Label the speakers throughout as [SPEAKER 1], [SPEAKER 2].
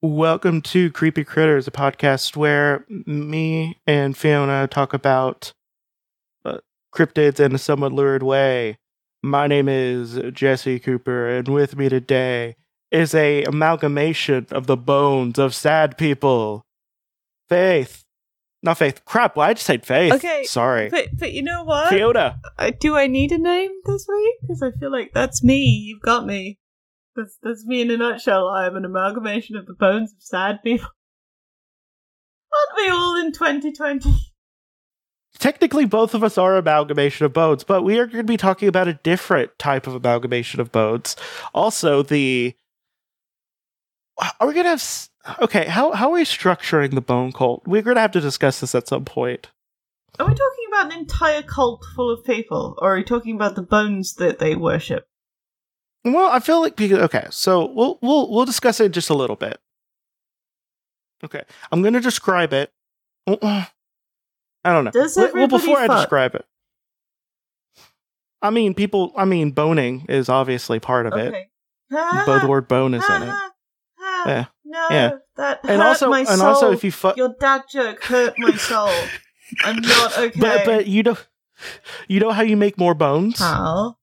[SPEAKER 1] Welcome to Creepy Critters, a podcast where me and Fiona talk about uh, cryptids in a somewhat lurid way. My name is Jesse Cooper, and with me today is a amalgamation of the bones of sad people. Faith. Not Faith. Crap, why I just said Faith?
[SPEAKER 2] Okay,
[SPEAKER 1] Sorry.
[SPEAKER 2] But but you know what?
[SPEAKER 1] Fiona.
[SPEAKER 2] Uh, do I need a name this week? Because I feel like that's me. You've got me. That's that's me in a nutshell. I am an amalgamation of the bones of sad people. Aren't we all in 2020?
[SPEAKER 1] Technically, both of us are amalgamation of bones, but we are going to be talking about a different type of amalgamation of bones. Also, the are we going to have? s- Okay, how how are we structuring the bone cult? We're going to have to discuss this at some point.
[SPEAKER 2] Are we talking about an entire cult full of people, or are we talking about the bones that they worship?
[SPEAKER 1] Well, I feel like because okay, so we'll we'll we'll discuss it just a little bit. Okay, I'm going to describe it. I don't know.
[SPEAKER 2] Does
[SPEAKER 1] Well, well, before I describe it, I mean, people. I mean, boning is obviously part of it.
[SPEAKER 2] Okay.
[SPEAKER 1] But the word bone is in it. Yeah.
[SPEAKER 2] No,
[SPEAKER 1] Yeah.
[SPEAKER 2] that hurt
[SPEAKER 1] And also,
[SPEAKER 2] my
[SPEAKER 1] and also, if you fuck,
[SPEAKER 2] Your dad joke hurt my soul. I'm not okay.
[SPEAKER 1] but but you know, you know how you make more bones?
[SPEAKER 2] How?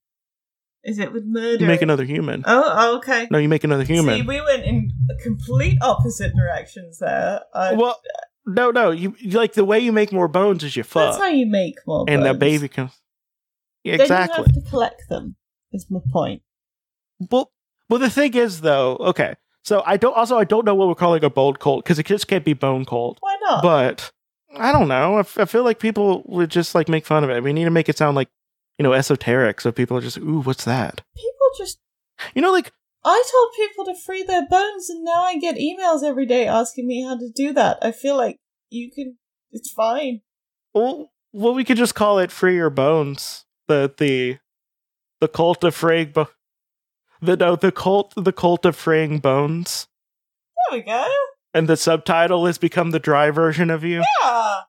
[SPEAKER 2] Is it with murder?
[SPEAKER 1] You make another human.
[SPEAKER 2] Oh, oh, okay.
[SPEAKER 1] No, you make another human.
[SPEAKER 2] See, we went in complete opposite directions there. I,
[SPEAKER 1] well, no, no. You, like the way you make more bones is you fuck.
[SPEAKER 2] that's how you make more.
[SPEAKER 1] and the
[SPEAKER 2] bones.
[SPEAKER 1] baby can. Yeah,
[SPEAKER 2] Then
[SPEAKER 1] exactly.
[SPEAKER 2] you have to collect them. Is my point.
[SPEAKER 1] Well, well, the thing is, though, okay. So I don't. Also, I don't know what we're calling a bone cult because it just can't be bone cult.
[SPEAKER 2] Why not?
[SPEAKER 1] But I don't know. I, f- I feel like people would just like make fun of it. We need to make it sound like you know esoteric, so people are just ooh, what's that?
[SPEAKER 2] people just.
[SPEAKER 1] You know, like
[SPEAKER 2] I told people to free their bones, and now I get emails every day asking me how to do that. I feel like you can. It's fine.
[SPEAKER 1] well, well, we could just call it "Free Your Bones." The the the cult of free bo- the no the cult the cult of fraying bones,
[SPEAKER 2] There we go.
[SPEAKER 1] and the subtitle has "Become the Dry Version of You."
[SPEAKER 2] Yeah.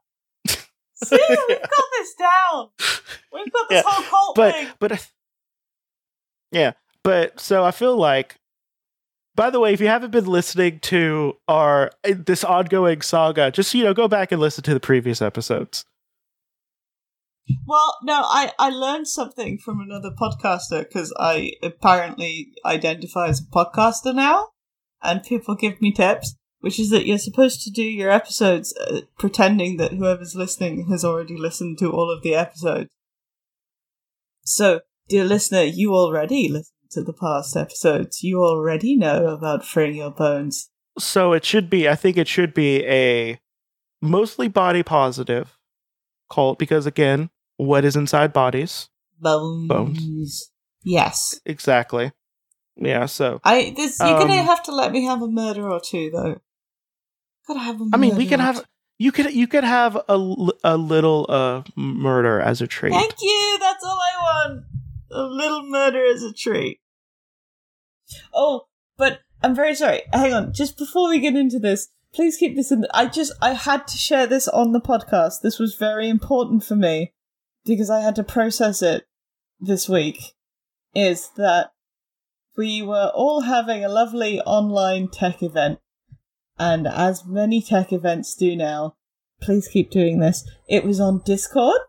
[SPEAKER 2] See, we've got this down. We've got this
[SPEAKER 1] Yeah,
[SPEAKER 2] whole cult
[SPEAKER 1] but
[SPEAKER 2] thing.
[SPEAKER 1] but yeah but so i feel like by the way if you haven't been listening to our this ongoing saga just you know go back and listen to the previous episodes
[SPEAKER 2] Well, no, I, I learned something from another podcaster because I apparently identify as a podcaster now, and people give me tips, which is that you're supposed to do your episodes uh, pretending that whoever's listening has already listened to all of the episodes. So, dear listener, you already listened to the past episodes. You already know about freeing your bones.
[SPEAKER 1] so it should be i think it should be a mostly body positive cult because again what is inside bodies
[SPEAKER 2] Bones.
[SPEAKER 1] Bones.
[SPEAKER 2] Yes.
[SPEAKER 1] exactly yeah so
[SPEAKER 2] I this you're gonna
[SPEAKER 1] Um,
[SPEAKER 2] have to let me have a murder or two though. Gotta have a
[SPEAKER 1] i mean we can have you could you could have a, a little uh murder as a treat
[SPEAKER 2] Thank you, that's all I want. A little murder as a treat. Oh, but I'm very sorry. Hang on, just before we get into this, please keep this in the, I just I had to share this on the podcast. This was very important for me because I had to process it this week. Is that we were all having a lovely online tech event, and as many tech events do now, please keep doing this. It was on Discord.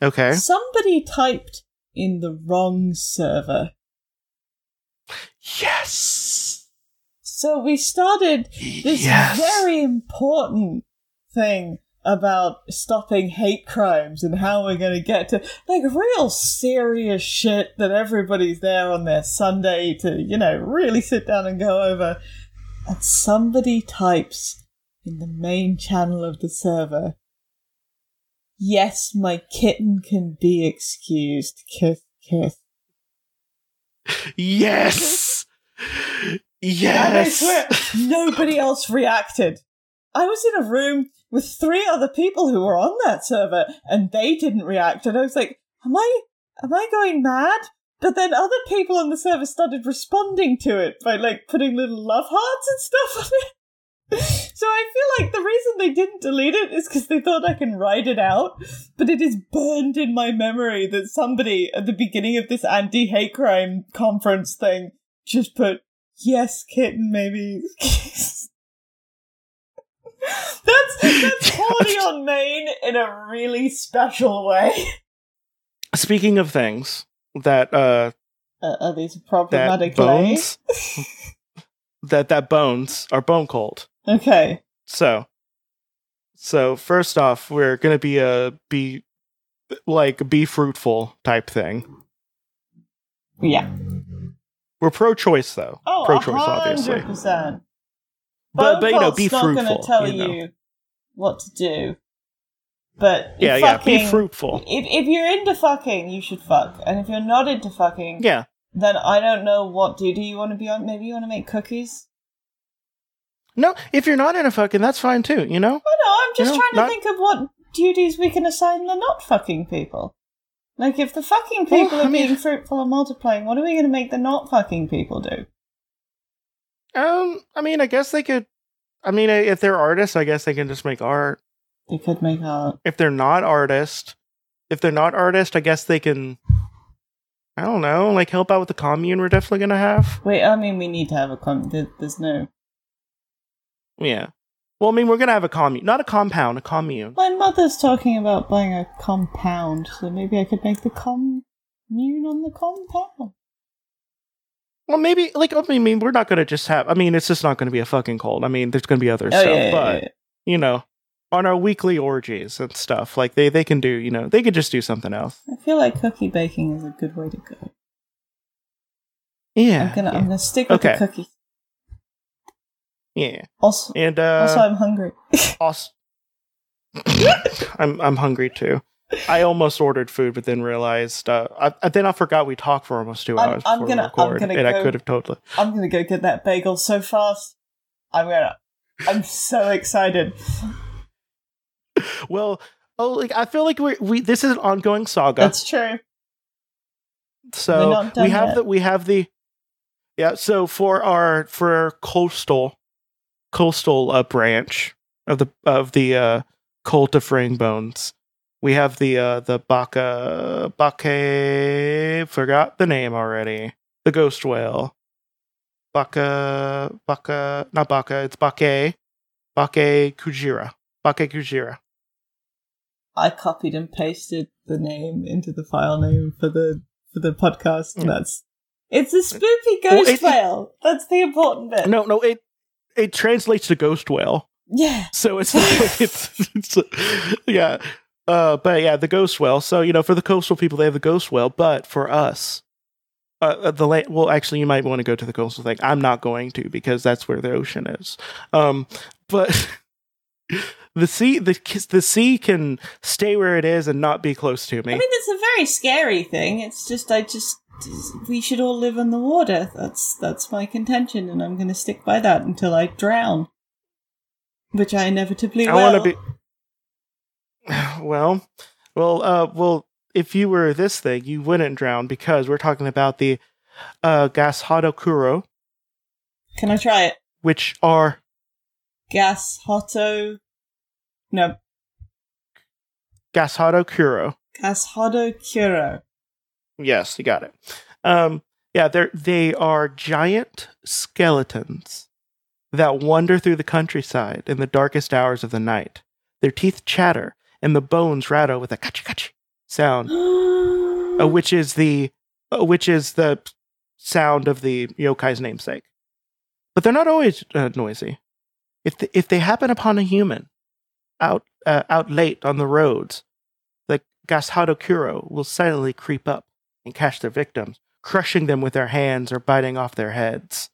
[SPEAKER 1] okay
[SPEAKER 2] Somebody typed in the wrong server.
[SPEAKER 1] yes
[SPEAKER 2] So we started this
[SPEAKER 1] yes
[SPEAKER 2] very important thing about stopping hate crimes and how we're going to get to like real serious shit that everybody's there on their Sunday to, you know, really sit down and go over. And somebody types in the main channel of the server, Yes, my kitten can be excused. Kiss, kiss.
[SPEAKER 1] Yes.
[SPEAKER 2] And I
[SPEAKER 1] Yes.
[SPEAKER 2] swear, nobody else reacted. I was in a room with three other people who were on that server, and they didn't react. And I was like, "Am I, am I going mad?" But then other people on the server started responding to it by like putting little love hearts and stuff on it. So I feel like the reason they didn't delete it is because they thought I can write it out, but it is burned in my memory that somebody at the beginning of this anti hate crime conference thing just put, yes, kitten, maybe. that's, that's horny on main in a really special way.
[SPEAKER 1] Speaking of things that uh
[SPEAKER 2] Uh, are these
[SPEAKER 1] that
[SPEAKER 2] problematic
[SPEAKER 1] bones that that bones are bone cold.
[SPEAKER 2] Okay.
[SPEAKER 1] So so first off, we're gonna be a be like be fruitful type thing.
[SPEAKER 2] Yeah.
[SPEAKER 1] We're pro choice though.
[SPEAKER 2] Oh,
[SPEAKER 1] pro choice obviously.
[SPEAKER 2] 100%.
[SPEAKER 1] But but you know, be
[SPEAKER 2] not
[SPEAKER 1] fruitful.
[SPEAKER 2] going to tell
[SPEAKER 1] you
[SPEAKER 2] you,
[SPEAKER 1] know.
[SPEAKER 2] what to do. But if
[SPEAKER 1] Yeah, yeah, be fruitful.
[SPEAKER 2] If, if you're into fucking, you should fuck. And if you're not into fucking,
[SPEAKER 1] Yeah.
[SPEAKER 2] then I don't know what duty you want to be on. Maybe you want to make cookies?
[SPEAKER 1] No, if you're not in a fucking, that's fine too, you know?
[SPEAKER 2] I know, I'm just
[SPEAKER 1] You know,
[SPEAKER 2] trying to
[SPEAKER 1] not-
[SPEAKER 2] think of what duties we can assign the not fucking people. Like, if the fucking people are
[SPEAKER 1] mean-
[SPEAKER 2] being fruitful and multiplying, what are we going to make the not fucking people do?
[SPEAKER 1] Um, I mean, I guess they could. I mean, if they're artists, I guess they can just make art.
[SPEAKER 2] They could make art.
[SPEAKER 1] If they're not artists, if they're not artist, I guess they can. I don't know, like help out with the commune. We're definitely gonna have.
[SPEAKER 2] Wait, I mean, we need to have a there- There's no.
[SPEAKER 1] Yeah. Well, I mean, we're gonna have a commune, not a compound, a commune.
[SPEAKER 2] My mother's talking about buying a compound, so maybe I could make the commune on the compound.
[SPEAKER 1] Well, maybe like I mean, we're not gonna just have. I mean, it's just not gonna be a fucking cult. I mean, there's gonna be other
[SPEAKER 2] Oh,
[SPEAKER 1] stuff,
[SPEAKER 2] yeah, yeah,
[SPEAKER 1] but
[SPEAKER 2] yeah.
[SPEAKER 1] you know, on our weekly orgies and stuff, like they they can do. You know, they could just do something else.
[SPEAKER 2] I feel like cookie baking is a good way to go.
[SPEAKER 1] Yeah.
[SPEAKER 2] I'm gonna. I'm gonna stick with
[SPEAKER 1] Okay.
[SPEAKER 2] the cookies.
[SPEAKER 1] Yeah.
[SPEAKER 2] Also,
[SPEAKER 1] And uh,
[SPEAKER 2] also, I'm hungry.
[SPEAKER 1] Also, I'm I'm hungry too. I almost ordered food, but then realized. Uh, I, I then I forgot we talked for almost 2
[SPEAKER 2] I'm-
[SPEAKER 1] hours.
[SPEAKER 2] I'm gonna-
[SPEAKER 1] we
[SPEAKER 2] I'm gonna
[SPEAKER 1] and I could have totally.
[SPEAKER 2] I'm gonna go get that bagel so fast. I'm gonna. I'm so excited.
[SPEAKER 1] Well, oh, like I feel like we we this is an ongoing saga.
[SPEAKER 2] That's true.
[SPEAKER 1] so we have
[SPEAKER 2] yet.
[SPEAKER 1] the we have the yeah. So for our for our coastal coastal uh, branch of the of the uh, cult of fraying bones, we have the uh, the Baka Bake. Forgot the name already. The ghost whale. Baka Baka not Baka. It's Bake Bake Kujira. Bake Kujira.
[SPEAKER 2] I copied and pasted the name into the file name for the for the podcast. and
[SPEAKER 1] Yeah.
[SPEAKER 2] That's it's a spooky ghost
[SPEAKER 1] it- it-
[SPEAKER 2] whale. That's the important bit.
[SPEAKER 1] No, no. It it translates to ghost whale.
[SPEAKER 2] Yeah.
[SPEAKER 1] So it's it's, it's yeah. Uh, but yeah, the ghost whale. So you know, for the coastal people, they have the ghost whale. But for us, uh, uh, the la- well, actually, you might want to go to the coastal thing. I'm not going to because that's where the ocean is. Um, but the sea, the the sea can stay where it is and not be close to me.
[SPEAKER 2] I mean, it's a very scary thing. It's just, I just, we should all live in the water. That's that's my contention, and I'm going to stick by that until I drown, which I inevitably
[SPEAKER 1] I
[SPEAKER 2] will.
[SPEAKER 1] want to be. Well, well, uh, well. If you were this thing, you wouldn't drown because we're talking about the uh, Gashado Kuro,
[SPEAKER 2] Can I try it?
[SPEAKER 1] which are
[SPEAKER 2] Gas hoto. No,
[SPEAKER 1] Gashado Kuro.
[SPEAKER 2] gas hoto curo.
[SPEAKER 1] Yes, you got it. Um, yeah, they're they are giant skeletons that wander through the countryside in the darkest hours of the night. Their teeth chatter and the bones rattle with a kachi kachi sound, uh, which is the uh, which is the sound of the yokai's namesake. But they're not always uh, noisy. If the, if they happen upon a human out uh, out late on the roads, the Gashado Kuro will silently creep up and catch their victims, crushing them with their hands or biting off their heads.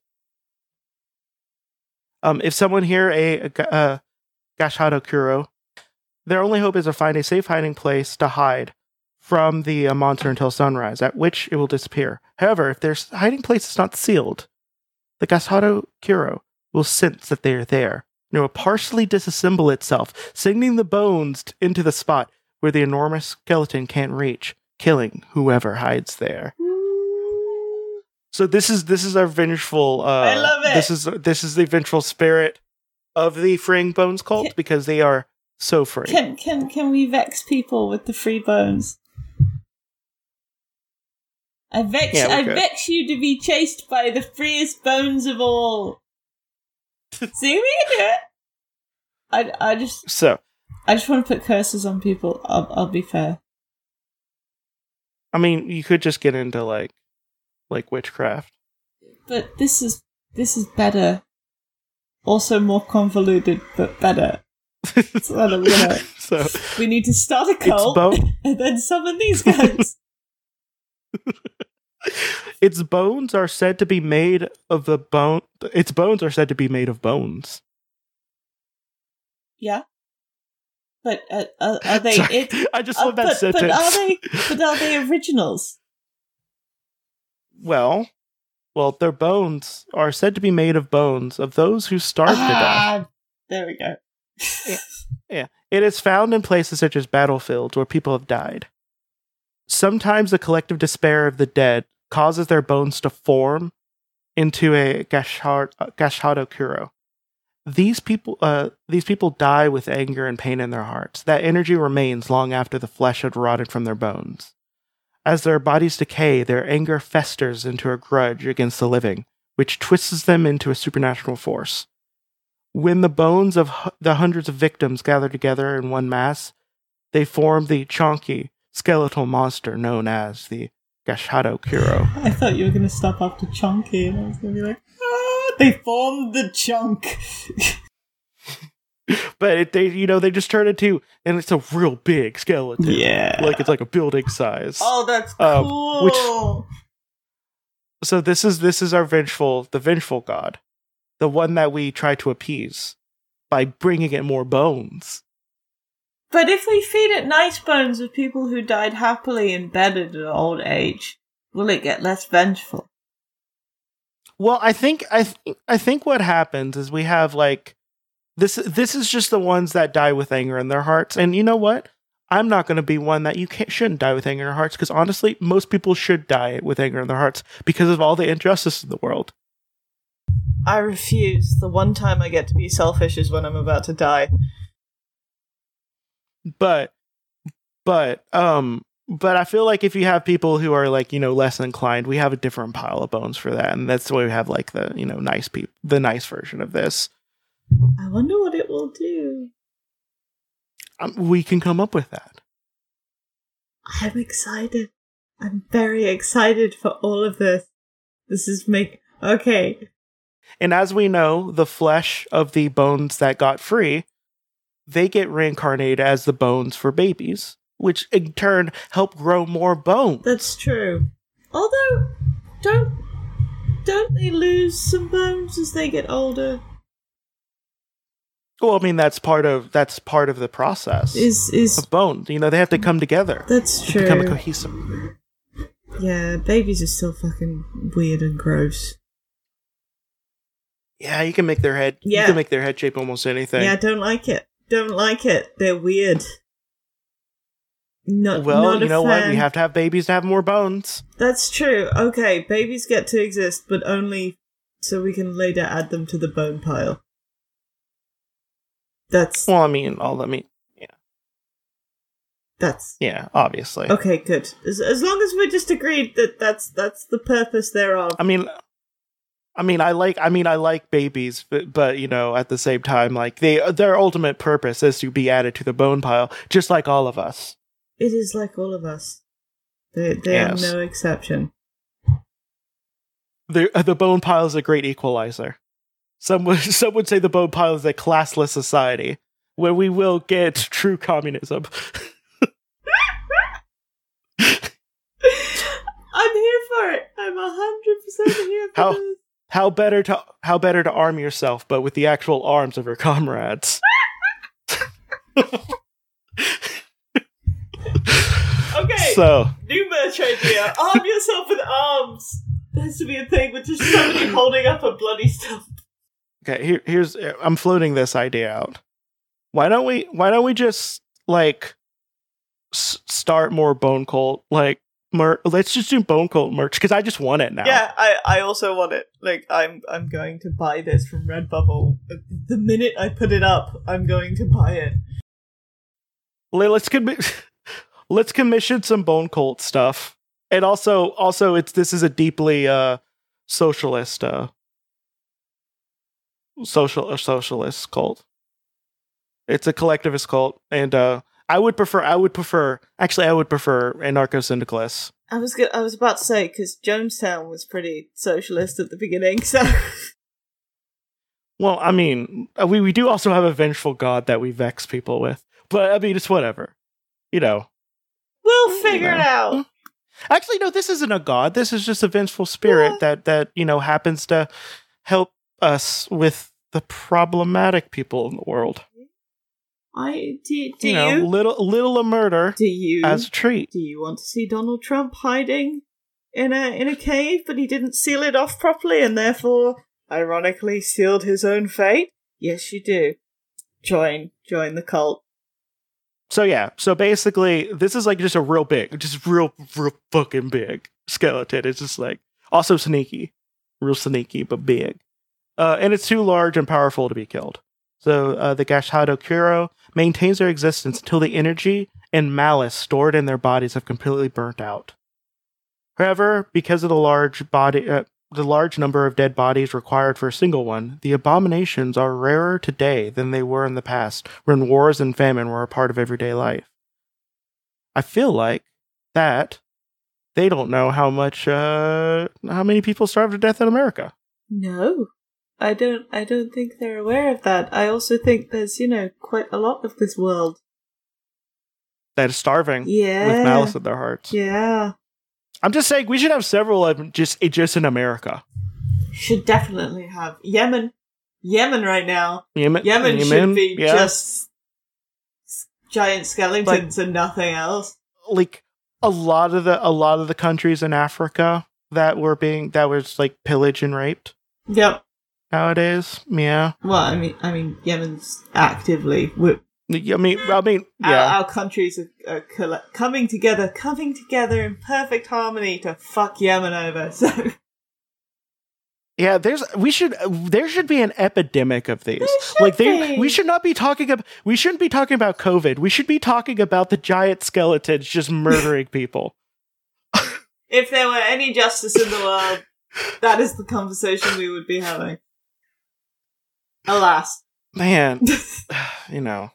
[SPEAKER 1] Um, if someone hear a, a, ga- uh, Gashado Kuro, their only hope is to find a safe hiding place to hide from the uh, monster until sunrise, at which it will disappear. However, if their hiding place is not sealed, the Gashado Kuro will sense that they are there, and it will partially disassemble itself, sending the bones into the spot where the enormous skeleton can't reach, killing whoever hides there. So this is this is our vengeful. Uh,
[SPEAKER 2] I love it.
[SPEAKER 1] This is this is the vengeful spirit of the freeing bones cult
[SPEAKER 2] Can-
[SPEAKER 1] because they are so free.
[SPEAKER 2] Can can can we vex people with the free bones? I vex
[SPEAKER 1] Yeah,
[SPEAKER 2] I
[SPEAKER 1] could.
[SPEAKER 2] vex you to be chased by the freest bones of all. See, we can do it. I, I just
[SPEAKER 1] so,
[SPEAKER 2] I just want to put curses on people. I'll I'll be fair.
[SPEAKER 1] I mean, you could just get into like like witchcraft.
[SPEAKER 2] But this is this is better. Also more convoluted, but better. So gonna-
[SPEAKER 1] so,
[SPEAKER 2] we need to start a cult
[SPEAKER 1] bone
[SPEAKER 2] and then summon these guys.
[SPEAKER 1] its bones are said to be made of the bone its bones are said to be made of bones.
[SPEAKER 2] yeah. But uh, uh, are they?
[SPEAKER 1] Sorry,
[SPEAKER 2] It,
[SPEAKER 1] I just
[SPEAKER 2] uh,
[SPEAKER 1] love that
[SPEAKER 2] but,
[SPEAKER 1] sentence.
[SPEAKER 2] but are they? But are they originals?
[SPEAKER 1] well, well, their bones are said to be made of bones of those who starved to death.
[SPEAKER 2] Ah, There we go. Yeah.
[SPEAKER 1] It is found in places such as battlefields where people have died. Sometimes the collective despair of the dead causes their bones to form into a gashar- uh, gashado kuro. These people, uh, these people die with anger and pain in their hearts. That energy remains long after the flesh had rotted from their bones. As their bodies decay, their anger festers into a grudge against the living, which twists them into a supernatural force. When the bones of the hundreds of victims gather together in one mass, they form the chonky skeletal monster known as the Gashado Kuro.
[SPEAKER 2] I thought you were going to stop after chunky, and I was going to be like, they formed the chunk.
[SPEAKER 1] but it, they, you know, they just turn into, and it's a real big skeleton.
[SPEAKER 2] yeah.
[SPEAKER 1] Like it's like a building size.
[SPEAKER 2] oh, that's
[SPEAKER 1] Um,
[SPEAKER 2] cool.
[SPEAKER 1] which- So this is this is our vengeful, the vengeful god, the one that we try to appease by bringing it more bones.
[SPEAKER 2] But if we feed it nice bones of people who died happily in bed at an old age, will it get less vengeful?
[SPEAKER 1] Well, I think I th- I think what happens is we have like this this is just the ones that die with anger in their hearts. And you know what? I'm not going to be one that you can't, shouldn't die with anger in their hearts because honestly, most people should die with anger in their hearts because of all the injustice in the world.
[SPEAKER 2] I refuse. The one time I get to be selfish is when I'm about to die.
[SPEAKER 1] But but um but I feel like if you have people who are like, you know, less inclined, we have a different pile of bones for that. And that's why we have like the, you know, nice people, the nice version of this.
[SPEAKER 2] I wonder what it will do.
[SPEAKER 1] Um, we can come up with that.
[SPEAKER 2] I'm excited. I'm very excited for all of this. This is make okay.
[SPEAKER 1] And as we know, the flesh of the bones that got free, they get reincarnated as the bones for babies, which in turn help grow more bones.
[SPEAKER 2] That's true. Although, don't don't they lose some bones as they get older?
[SPEAKER 1] Well, I mean that's part of that's part of the process
[SPEAKER 2] Is is
[SPEAKER 1] of bones. You know, they have to come together
[SPEAKER 2] that's
[SPEAKER 1] to become a
[SPEAKER 2] true?
[SPEAKER 1] cohesive.
[SPEAKER 2] Yeah, babies are still fucking weird and gross.
[SPEAKER 1] Yeah, you can make their head.
[SPEAKER 2] Yeah.
[SPEAKER 1] You can make their head shape almost anything.
[SPEAKER 2] Yeah, I don't like it. Don't like it. They're weird. Not
[SPEAKER 1] well,
[SPEAKER 2] not
[SPEAKER 1] you know what? We have to have babies to have more bones.
[SPEAKER 2] That's true. Okay, babies get to exist, but only so we can later add them to the bone pile. That's
[SPEAKER 1] Well, I mean, all I mean, yeah.
[SPEAKER 2] that's
[SPEAKER 1] yeah, obviously.
[SPEAKER 2] okay. Good. As, as long as we're just agreed that that's that's the purpose thereof.
[SPEAKER 1] I mean, I mean, I like, I mean, I like babies, but, but you know, at the same time, like they, their ultimate purpose is to be added to the bone pile, just like all of us.
[SPEAKER 2] It is like all of us. They they
[SPEAKER 1] Yes.
[SPEAKER 2] are no exception.
[SPEAKER 1] The uh, the bone pile is a great equalizer. Some would, some would say the bone pile is a classless society where we will get true communism.
[SPEAKER 2] I'm here for it. I'm a hundred percent here for
[SPEAKER 1] How-
[SPEAKER 2] this.
[SPEAKER 1] How better to how better to arm yourself, but with the actual arms of your comrades.
[SPEAKER 2] Okay,
[SPEAKER 1] So
[SPEAKER 2] new merch idea. Arm yourself with arms. There has to be a thing with just somebody holding up a bloody stump.
[SPEAKER 1] Okay, here, here's I'm floating this idea out. Why don't we? Why don't we just like s- start more bone cult like merch. Let's just do Bone Cult merch because I just want it now.
[SPEAKER 2] Yeah, I, I also want it. Like I'm I'm going to buy this from Redbubble. The minute I put it up, I'm going to buy it.
[SPEAKER 1] Let- Let's commi- let's commission some Bone Cult stuff, and also also it's this is a deeply uh socialist uh social a socialist cult. It's a collectivist cult, and uh I would prefer I would prefer actually I would prefer anarcho syndicalists.
[SPEAKER 2] I was go- I was about to say because Jonestown was pretty socialist at the beginning, so
[SPEAKER 1] Well, I mean, we we do also have a vengeful god that we vex people with, but I mean, it's whatever, you know.
[SPEAKER 2] We'll figure it
[SPEAKER 1] know.
[SPEAKER 2] out. Mm-hmm.
[SPEAKER 1] Actually, no, this isn't a god. This is just a vengeful spirit
[SPEAKER 2] Yeah.
[SPEAKER 1] that that you know happens to help us with the problematic people in the world.
[SPEAKER 2] I do. Do
[SPEAKER 1] you
[SPEAKER 2] you?
[SPEAKER 1] know, little little a murder
[SPEAKER 2] do you?
[SPEAKER 1] as a treat.
[SPEAKER 2] do you want to see Donald Trump hiding in a in a cave, but he didn't seal it off properly, and therefore, ironically, sealed his own fate? Yes, you do. Join, join the cult.
[SPEAKER 1] So yeah, so basically, this is like just a real big, just real, real fucking big skeleton. It's just like also sneaky, real sneaky, but big. Uh, and it's too large and powerful to be killed. So uh, the Gashado Kuro maintains their existence until the energy and malice stored in their bodies have completely burnt out. However, because of the large body, uh, the large number of dead bodies required for a single one, the abominations are rarer today than they were in the past, when wars and famine were a part of everyday life. I feel like that they don't know how much, uh, how many people starve to death in America.
[SPEAKER 2] No, I don't. I don't think they're aware of that. I also think there's, you know, quite a lot of this world.
[SPEAKER 1] That is starving
[SPEAKER 2] Yeah,
[SPEAKER 1] with malice in their hearts.
[SPEAKER 2] Yeah,
[SPEAKER 1] I'm just saying we should have several of them just just in America.
[SPEAKER 2] should definitely have Yemen. Yemen right now.
[SPEAKER 1] Yemen,
[SPEAKER 2] Yemen, should
[SPEAKER 1] Yemen,
[SPEAKER 2] be
[SPEAKER 1] yeah.
[SPEAKER 2] just giant skeletons and nothing else.
[SPEAKER 1] like a lot of the a lot of the countries in Africa that were being that was like pillaged and raped
[SPEAKER 2] Yep.
[SPEAKER 1] nowadays. Yeah,
[SPEAKER 2] Well, I mean, I mean, Yemen's actively.
[SPEAKER 1] I mean, I mean,
[SPEAKER 2] our,
[SPEAKER 1] yeah.
[SPEAKER 2] our countries are, are coll- coming together, coming together in perfect harmony to fuck Yemen over. So
[SPEAKER 1] Yeah, there's we should there should be an epidemic of these. like they
[SPEAKER 2] be.
[SPEAKER 1] we should not be talking about we shouldn't be talking about COVID. We should be talking about the giant skeletons just murdering people.
[SPEAKER 2] if there were any justice in the world, that is the conversation we would be having. Alas.
[SPEAKER 1] Man, you know.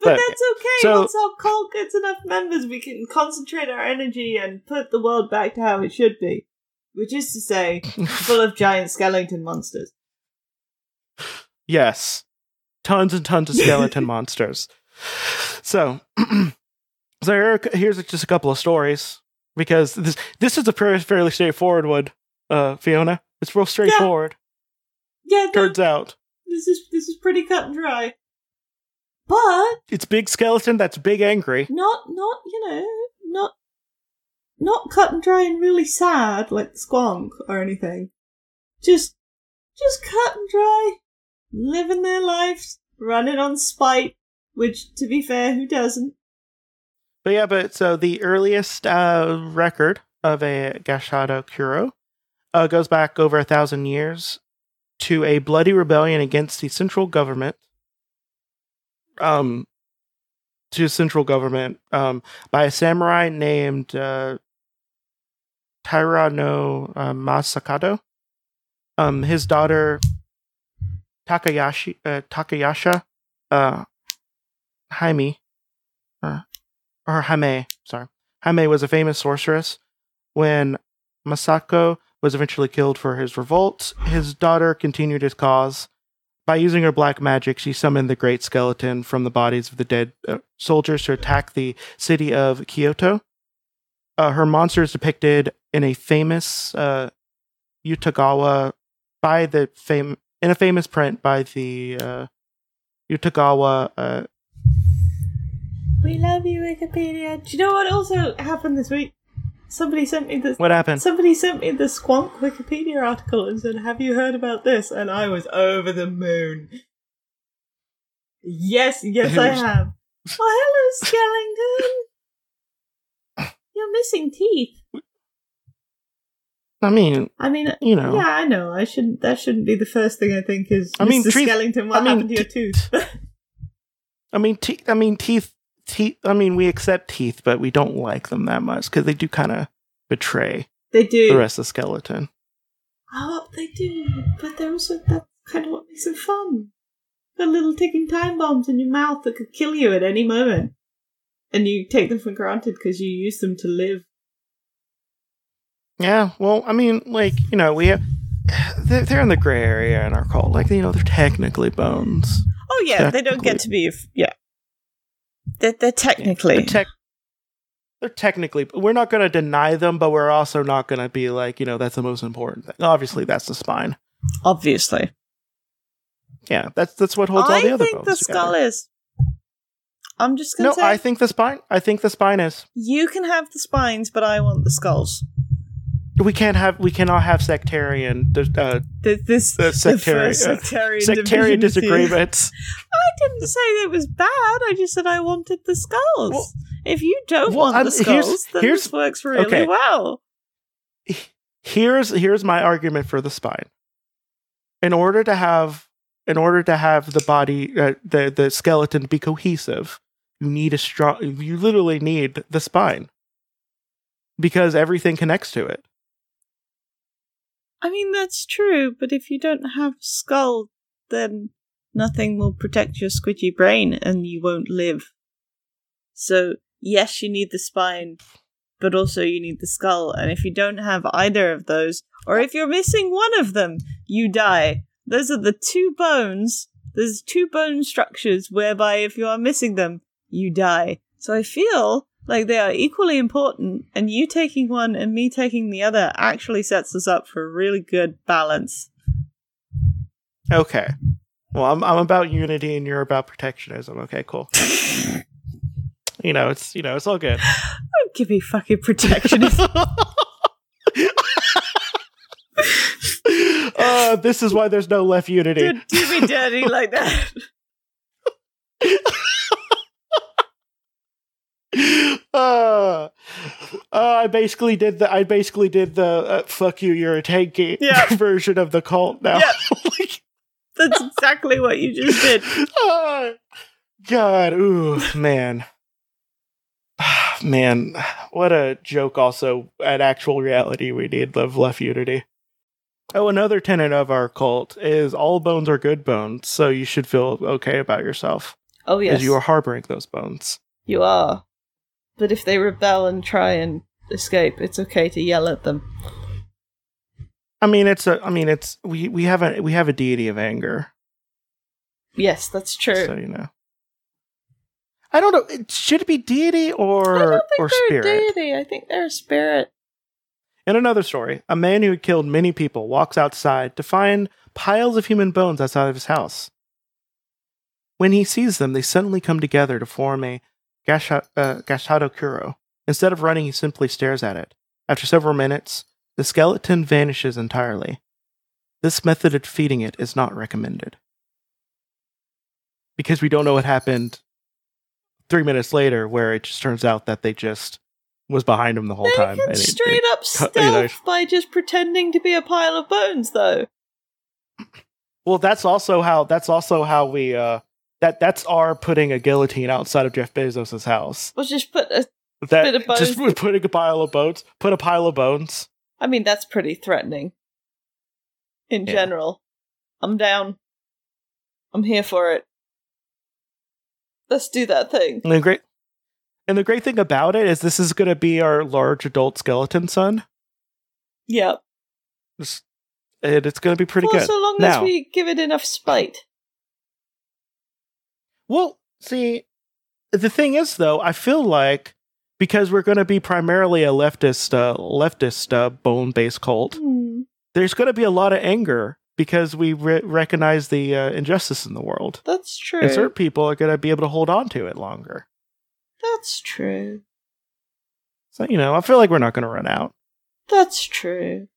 [SPEAKER 1] But- that's
[SPEAKER 2] okay.
[SPEAKER 1] so-
[SPEAKER 2] Once our cult gets enough members, we can concentrate our energy and put the world back to how it should be. Which is to say, full of giant skeleton monsters.
[SPEAKER 1] Yes. Tons and tons of skeleton monsters. So, so here, here's just a couple of stories because this this is a fairly, fairly straightforward one, uh, Fiona. It's real straightforward.
[SPEAKER 2] Yeah, no,
[SPEAKER 1] Turns out
[SPEAKER 2] this is this is pretty cut and dry. But
[SPEAKER 1] it's big skeleton that's big angry.
[SPEAKER 2] not not you know not not cut and dry and really sad like Squonk or anything. Just just cut and dry, living their lives, running on spite. Which, to be fair, who doesn't?
[SPEAKER 1] But yeah, but so the earliest uh, record of a Gashado Kuro uh, goes back over a thousand years to a bloody rebellion against the central government. Um, to central government um, by a samurai named uh, Taira no uh, Masakado. Um, his daughter Takayashi uh, Takayasha uh, Jaime uh, or Hame, sorry. Hame was a famous sorceress. When Masako was eventually killed for his revolt, his daughter continued his cause. By using her black magic, she summoned the great skeleton from the bodies of the dead uh, soldiers to attack the city of Kyoto. Uh, her monster is depicted in a famous uh, Utagawa by the fam- in a famous print by the uh, Utagawa uh,
[SPEAKER 2] We love you, Wikipedia. Do you know what also happened this week? Somebody sent me this.
[SPEAKER 1] what happened?
[SPEAKER 2] Somebody sent me the Squonk Wikipedia article and said, "Have you heard about this?" And I was over the moon. Yes, yes, I have. Oh, hello, Skellington. You're missing teeth.
[SPEAKER 1] I mean,
[SPEAKER 2] I mean,
[SPEAKER 1] you know,
[SPEAKER 2] yeah, I know. I shouldn't. That shouldn't be the first thing I think is.
[SPEAKER 1] I mean,
[SPEAKER 2] Mr. Skellington, what
[SPEAKER 1] I mean,
[SPEAKER 2] happened to your tooth?
[SPEAKER 1] I mean, te- I mean, teeth, teeth. I mean, we accept teeth, but we don't like them that much because they do kind of betray
[SPEAKER 2] they do.
[SPEAKER 1] the rest of the skeleton.
[SPEAKER 2] Oh, they do. But they're also that's kind of what makes it fun. The little ticking time bombs in your mouth that could kill you at any moment, and you take them for granted because you use them to live.
[SPEAKER 1] Yeah, well, I mean, like you know, we have they're, they're in the gray area in our cult. Like you know, they're technically bones.
[SPEAKER 2] Oh yeah, they don't get to be. Yeah, they're, they're technically.
[SPEAKER 1] They're, they're technically. We're not going to deny them, but we're also not going to be like you know that's the most important thing. Obviously, that's the spine.
[SPEAKER 2] obviously.
[SPEAKER 1] Yeah, that's that's what holds all the other bones.
[SPEAKER 2] I think the skull
[SPEAKER 1] together.
[SPEAKER 2] is. I'm just gonna
[SPEAKER 1] No,
[SPEAKER 2] say
[SPEAKER 1] I think the spine. I think the spine is.
[SPEAKER 2] you can have the spines, but I want the skulls.
[SPEAKER 1] We can't have. We cannot have sectarian. Uh,
[SPEAKER 2] Th- This
[SPEAKER 1] The
[SPEAKER 2] the
[SPEAKER 1] sectarian-
[SPEAKER 2] sectarian,
[SPEAKER 1] sectarian
[SPEAKER 2] is here.
[SPEAKER 1] disagreements.
[SPEAKER 2] I didn't say it was bad. I just said I wanted the skulls.
[SPEAKER 1] Well-
[SPEAKER 2] if you don't
[SPEAKER 1] well,
[SPEAKER 2] want
[SPEAKER 1] I'm-
[SPEAKER 2] the
[SPEAKER 1] here's-
[SPEAKER 2] skulls, then
[SPEAKER 1] here's-
[SPEAKER 2] this works really
[SPEAKER 1] okay.
[SPEAKER 2] well.
[SPEAKER 1] here's here's my argument for the spine. In order to have in order to have the body uh, the the skeleton be cohesive, you need a strong you literally need the spine. Because everything connects to it.
[SPEAKER 2] I mean, that's true, but if you don't have skull, then nothing will protect your squidgy brain and you won't live. So, yes, you need the spine, but also you need the skull. And if you don't have either of those, or if you're missing one of them, you die. Those are the two bones. There's two bone structures whereby if you are missing them, you die. So I feel like they are equally important, and you taking one and me taking the other actually sets us up for a really good balance.
[SPEAKER 1] Okay. Well, I'm I'm about unity and you're about protectionism. Okay, cool. you know, it's you know, it's all good.
[SPEAKER 2] Don't give me fucking protectionism.
[SPEAKER 1] uh, this is why there's no left unity.
[SPEAKER 2] Don't do me dirty like that.
[SPEAKER 1] uh, uh, I basically did the I basically did the uh, fuck you you're a tanky
[SPEAKER 2] Yeah.
[SPEAKER 1] version of the cult now.
[SPEAKER 2] Yeah.
[SPEAKER 1] Like,
[SPEAKER 2] That's exactly what you just did.
[SPEAKER 1] ah, God, ooh, man. Man, what a joke also at actual reality we need of left unity. Oh, another tenet of our cult is all bones are good bones, so you should feel okay about yourself.
[SPEAKER 2] Oh yes,
[SPEAKER 1] Because you are harboring those bones.
[SPEAKER 2] You are. But if they rebel and try and escape, it's okay to yell at them.
[SPEAKER 1] I mean, it's a. I mean, it's we we have a we have a deity of anger,
[SPEAKER 2] Yes, that's true.
[SPEAKER 1] so you know. I don't know. it- Should it be deity
[SPEAKER 2] I
[SPEAKER 1] or
[SPEAKER 2] don't think
[SPEAKER 1] or
[SPEAKER 2] they're
[SPEAKER 1] spirit?
[SPEAKER 2] a deity. I think they're a spirit.
[SPEAKER 1] In another story, a man who had killed many people walks outside to find piles of human bones outside of his house. When he sees them, they suddenly come together to form a gasha, uh, gashado kuro. Instead of running, he simply stares at it. After several minutes, the skeleton vanishes entirely. This method of feeding it is not recommended. Because we don't know what happened three minutes later, where it just turns out that they just was behind him the whole
[SPEAKER 2] they
[SPEAKER 1] time.
[SPEAKER 2] can straight
[SPEAKER 1] it-
[SPEAKER 2] up
[SPEAKER 1] cut-
[SPEAKER 2] stealth
[SPEAKER 1] you know,
[SPEAKER 2] by just pretending to be a pile of bones, though.
[SPEAKER 1] Well, that's also how that's also how we uh that that's our putting a guillotine outside of Jeff Bezos's house.
[SPEAKER 2] Or just put a.
[SPEAKER 1] That
[SPEAKER 2] Bit of bones.
[SPEAKER 1] just putting a pile of bones, put a pile of bones.
[SPEAKER 2] I mean, that's pretty threatening. In
[SPEAKER 1] Yeah.
[SPEAKER 2] general, I'm down. I'm here for it. Let's do that thing.
[SPEAKER 1] And the great and the great thing about it is this is going to be our large adult skeleton son.
[SPEAKER 2] Yep.
[SPEAKER 1] It's, and it's going to be pretty
[SPEAKER 2] well,
[SPEAKER 1] good.
[SPEAKER 2] so long
[SPEAKER 1] now,
[SPEAKER 2] as we give it enough spite.
[SPEAKER 1] Well, see, the thing is though, I feel like because we're going to be primarily a leftist uh, leftist uh, bone-based cult,
[SPEAKER 2] Hmm.
[SPEAKER 1] there's going to be a lot of anger because we re- recognize the uh, injustice in the world.
[SPEAKER 2] That's true.
[SPEAKER 1] And certain people are going to be able to hold on to it longer.
[SPEAKER 2] That's true.
[SPEAKER 1] So, you know, I feel like we're not going to run out.
[SPEAKER 2] That's true.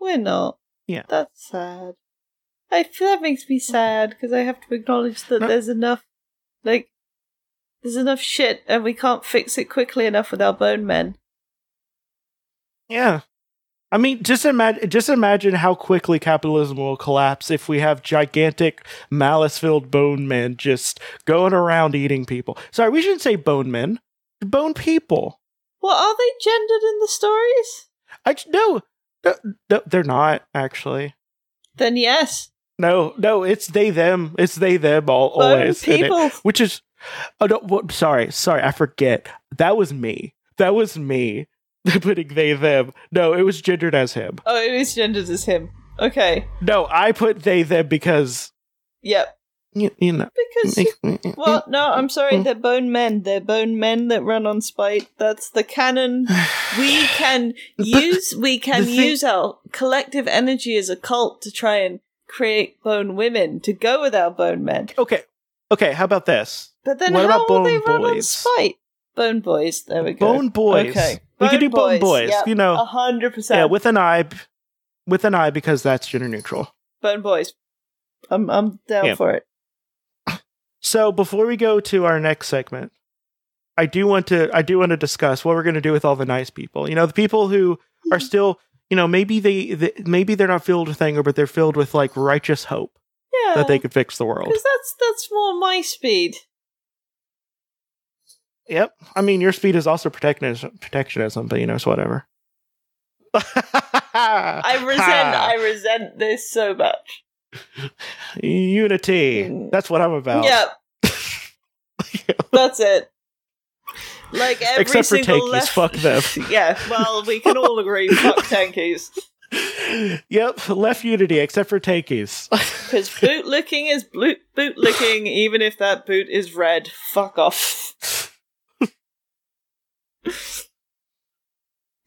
[SPEAKER 2] We're not.
[SPEAKER 1] Yeah.
[SPEAKER 2] That's sad. I feel that makes me sad because I have to acknowledge that
[SPEAKER 1] No.
[SPEAKER 2] there's enough, like, there's enough shit and we can't fix it quickly enough with our bone men.
[SPEAKER 1] Yeah. I mean, just imagine just imagine how quickly capitalism will collapse if we have gigantic malice-filled bone men just going around eating people. Sorry, we shouldn't say bone men. Bone people.
[SPEAKER 2] Well, are they gendered in the stories?
[SPEAKER 1] I no, no, no, they're not actually.
[SPEAKER 2] Then yes.
[SPEAKER 1] No, no, it's they them. It's they them all always. it- which is oh no, what, sorry, sorry, I forget. That was me. That was me putting they them. No, it was gendered as him.
[SPEAKER 2] Oh, it is gendered as him. Okay.
[SPEAKER 1] No, I put they them because
[SPEAKER 2] Yep.
[SPEAKER 1] you, you know.
[SPEAKER 2] Because well, no, I'm sorry. Mm. They're bone men. They're bone men that run on spite. That's the canon. We can use we can use our collective energy as a cult to try and create bone women to go with our bone men.
[SPEAKER 1] okay, okay. How about this?
[SPEAKER 2] But then
[SPEAKER 1] What
[SPEAKER 2] how
[SPEAKER 1] about
[SPEAKER 2] will they
[SPEAKER 1] bone
[SPEAKER 2] run on
[SPEAKER 1] boys?
[SPEAKER 2] spite? Bone boys. There we go.
[SPEAKER 1] Bone boys.
[SPEAKER 2] Okay.
[SPEAKER 1] We could do bone boys.
[SPEAKER 2] Yep.
[SPEAKER 1] You know,
[SPEAKER 2] a hundred percent.
[SPEAKER 1] yeah, with an eye, with an eye because that's gender neutral.
[SPEAKER 2] bone boys. I'm I'm down
[SPEAKER 1] Yeah.
[SPEAKER 2] for it.
[SPEAKER 1] So before we go to our next segment, I do want to I do want to discuss what we're going to do with all the nice people. You know, the people who are still, you know, maybe they, they maybe they're not filled with anger, but they're filled with like righteous hope
[SPEAKER 2] Yeah.
[SPEAKER 1] that they could fix the world.
[SPEAKER 2] because that's that's more my speed.
[SPEAKER 1] Yep. I mean, your speed is also protectionism, protectionism but you know, it's whatever.
[SPEAKER 2] I resent I resent this so much.
[SPEAKER 1] unity.
[SPEAKER 2] Mm.
[SPEAKER 1] That's what I'm about.
[SPEAKER 2] Yep. That's it. Like every
[SPEAKER 1] Except for tankies,
[SPEAKER 2] left-
[SPEAKER 1] fuck them.
[SPEAKER 2] yeah, well, we can all agree, fuck tankies.
[SPEAKER 1] yep. Left unity, except for tankies.
[SPEAKER 2] Because boot licking is boot boot licking, even if that boot is red. Fuck off.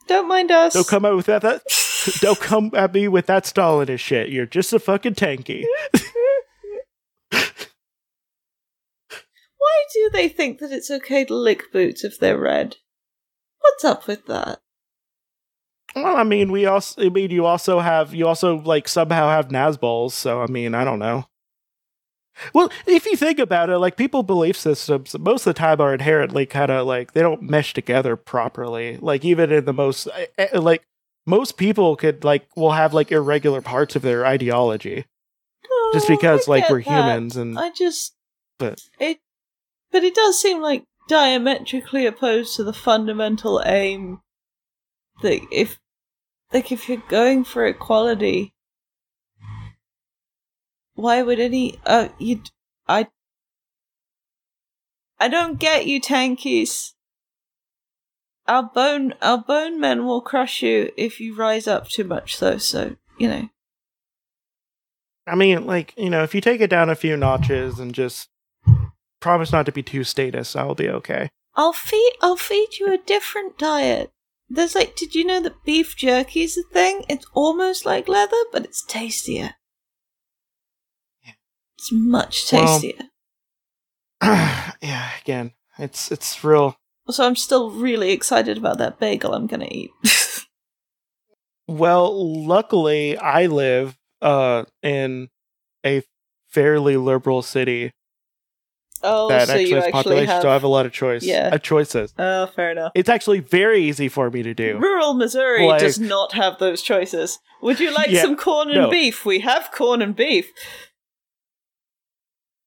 [SPEAKER 2] Don't mind us.
[SPEAKER 1] Don't come out with that. that don't come at me with that Stalinist shit. You're just a fucking tanky.
[SPEAKER 2] Why do they think that it's okay to lick boots if they're red? What's up with that?
[SPEAKER 1] Well, I mean, we also. I mean, you also have. You also like somehow have Nazbols. So I mean, I don't know. Well, if you think about it, like people belief systems, most of the time are inherently kind of like they don't mesh together properly. Like even in the most, eh, eh, like most people could like will have like irregular parts of their ideology just
[SPEAKER 2] Oh,
[SPEAKER 1] because
[SPEAKER 2] I
[SPEAKER 1] like we're
[SPEAKER 2] that.
[SPEAKER 1] humans and
[SPEAKER 2] I just
[SPEAKER 1] but
[SPEAKER 2] it, but it does seem like diametrically opposed to the fundamental aim that if, like, if you're going for equality, why would any uh you I I don't get you tankies. Our bone our bone men will crush you if you rise up too much though, so you know.
[SPEAKER 1] I mean, like, you know, if you take it down a few notches and just promise not to be too status, I'll be okay.
[SPEAKER 2] I'll feed I'll feed you a different diet. There's like did you know that beef jerky is a thing? It's almost like leather, but it's tastier. Yeah. It's much
[SPEAKER 1] Well-
[SPEAKER 2] tastier.
[SPEAKER 1] yeah, again, it's it's real.
[SPEAKER 2] so I'm still really excited about that bagel I'm gonna eat.
[SPEAKER 1] Well, luckily, I live uh in a fairly liberal city
[SPEAKER 2] oh,
[SPEAKER 1] that
[SPEAKER 2] so
[SPEAKER 1] has
[SPEAKER 2] actually
[SPEAKER 1] population,
[SPEAKER 2] have
[SPEAKER 1] so I have a lot of choice.
[SPEAKER 2] Yeah.
[SPEAKER 1] choices.
[SPEAKER 2] Oh, fair enough.
[SPEAKER 1] It's actually very easy for me to do.
[SPEAKER 2] Rural Missouri
[SPEAKER 1] Like-
[SPEAKER 2] does not have those choices. Would you like
[SPEAKER 1] Yeah,
[SPEAKER 2] some corn and
[SPEAKER 1] no.
[SPEAKER 2] beef? We have corn and beef.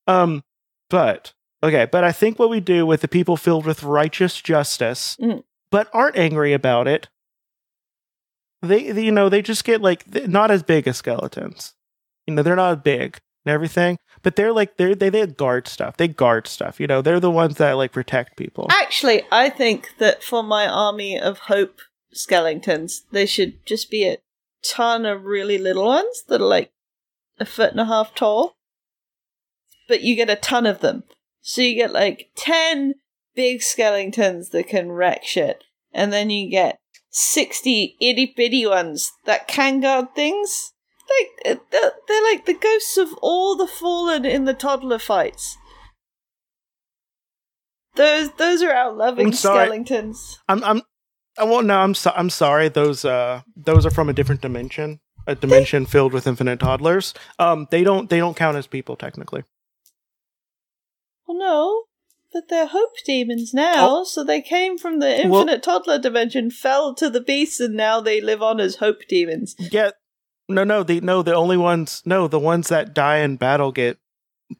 [SPEAKER 1] Um, but okay, but I think what we do with the people filled with righteous justice,
[SPEAKER 2] Mhm.
[SPEAKER 1] but aren't angry about it, they, they- you know, they just get like not as big as skeletons. You know, they're not big and everything, but they're like they're they they guard stuff. They guard stuff. You know, they're the ones that like protect people.
[SPEAKER 2] Actually, I think that for my army of hope skeletons, they should just be a ton of really little ones that are like a foot and a half tall. But you get a ton of them. So you get like 10 big skeletons that can wreck shit. And then you get 60 itty bitty ones that can guard things. Like, uh, they're, they're like the ghosts of all the fallen in the toddler fights. Those those are our loving
[SPEAKER 1] I'm
[SPEAKER 2] skeletons.
[SPEAKER 1] I'm I'm I won't no, I'm so, I'm sorry. Those uh those are from a different dimension. A dimension filled with infinite toddlers. Um they don't they don't count as people technically.
[SPEAKER 2] Well, no, but they're hope demons now. So they came from the
[SPEAKER 1] Well-
[SPEAKER 2] infinite toddler dimension, fell to the beast, and now they live on as hope demons.
[SPEAKER 1] Yeah. No, no, the no, the only ones no, the ones that die in battle get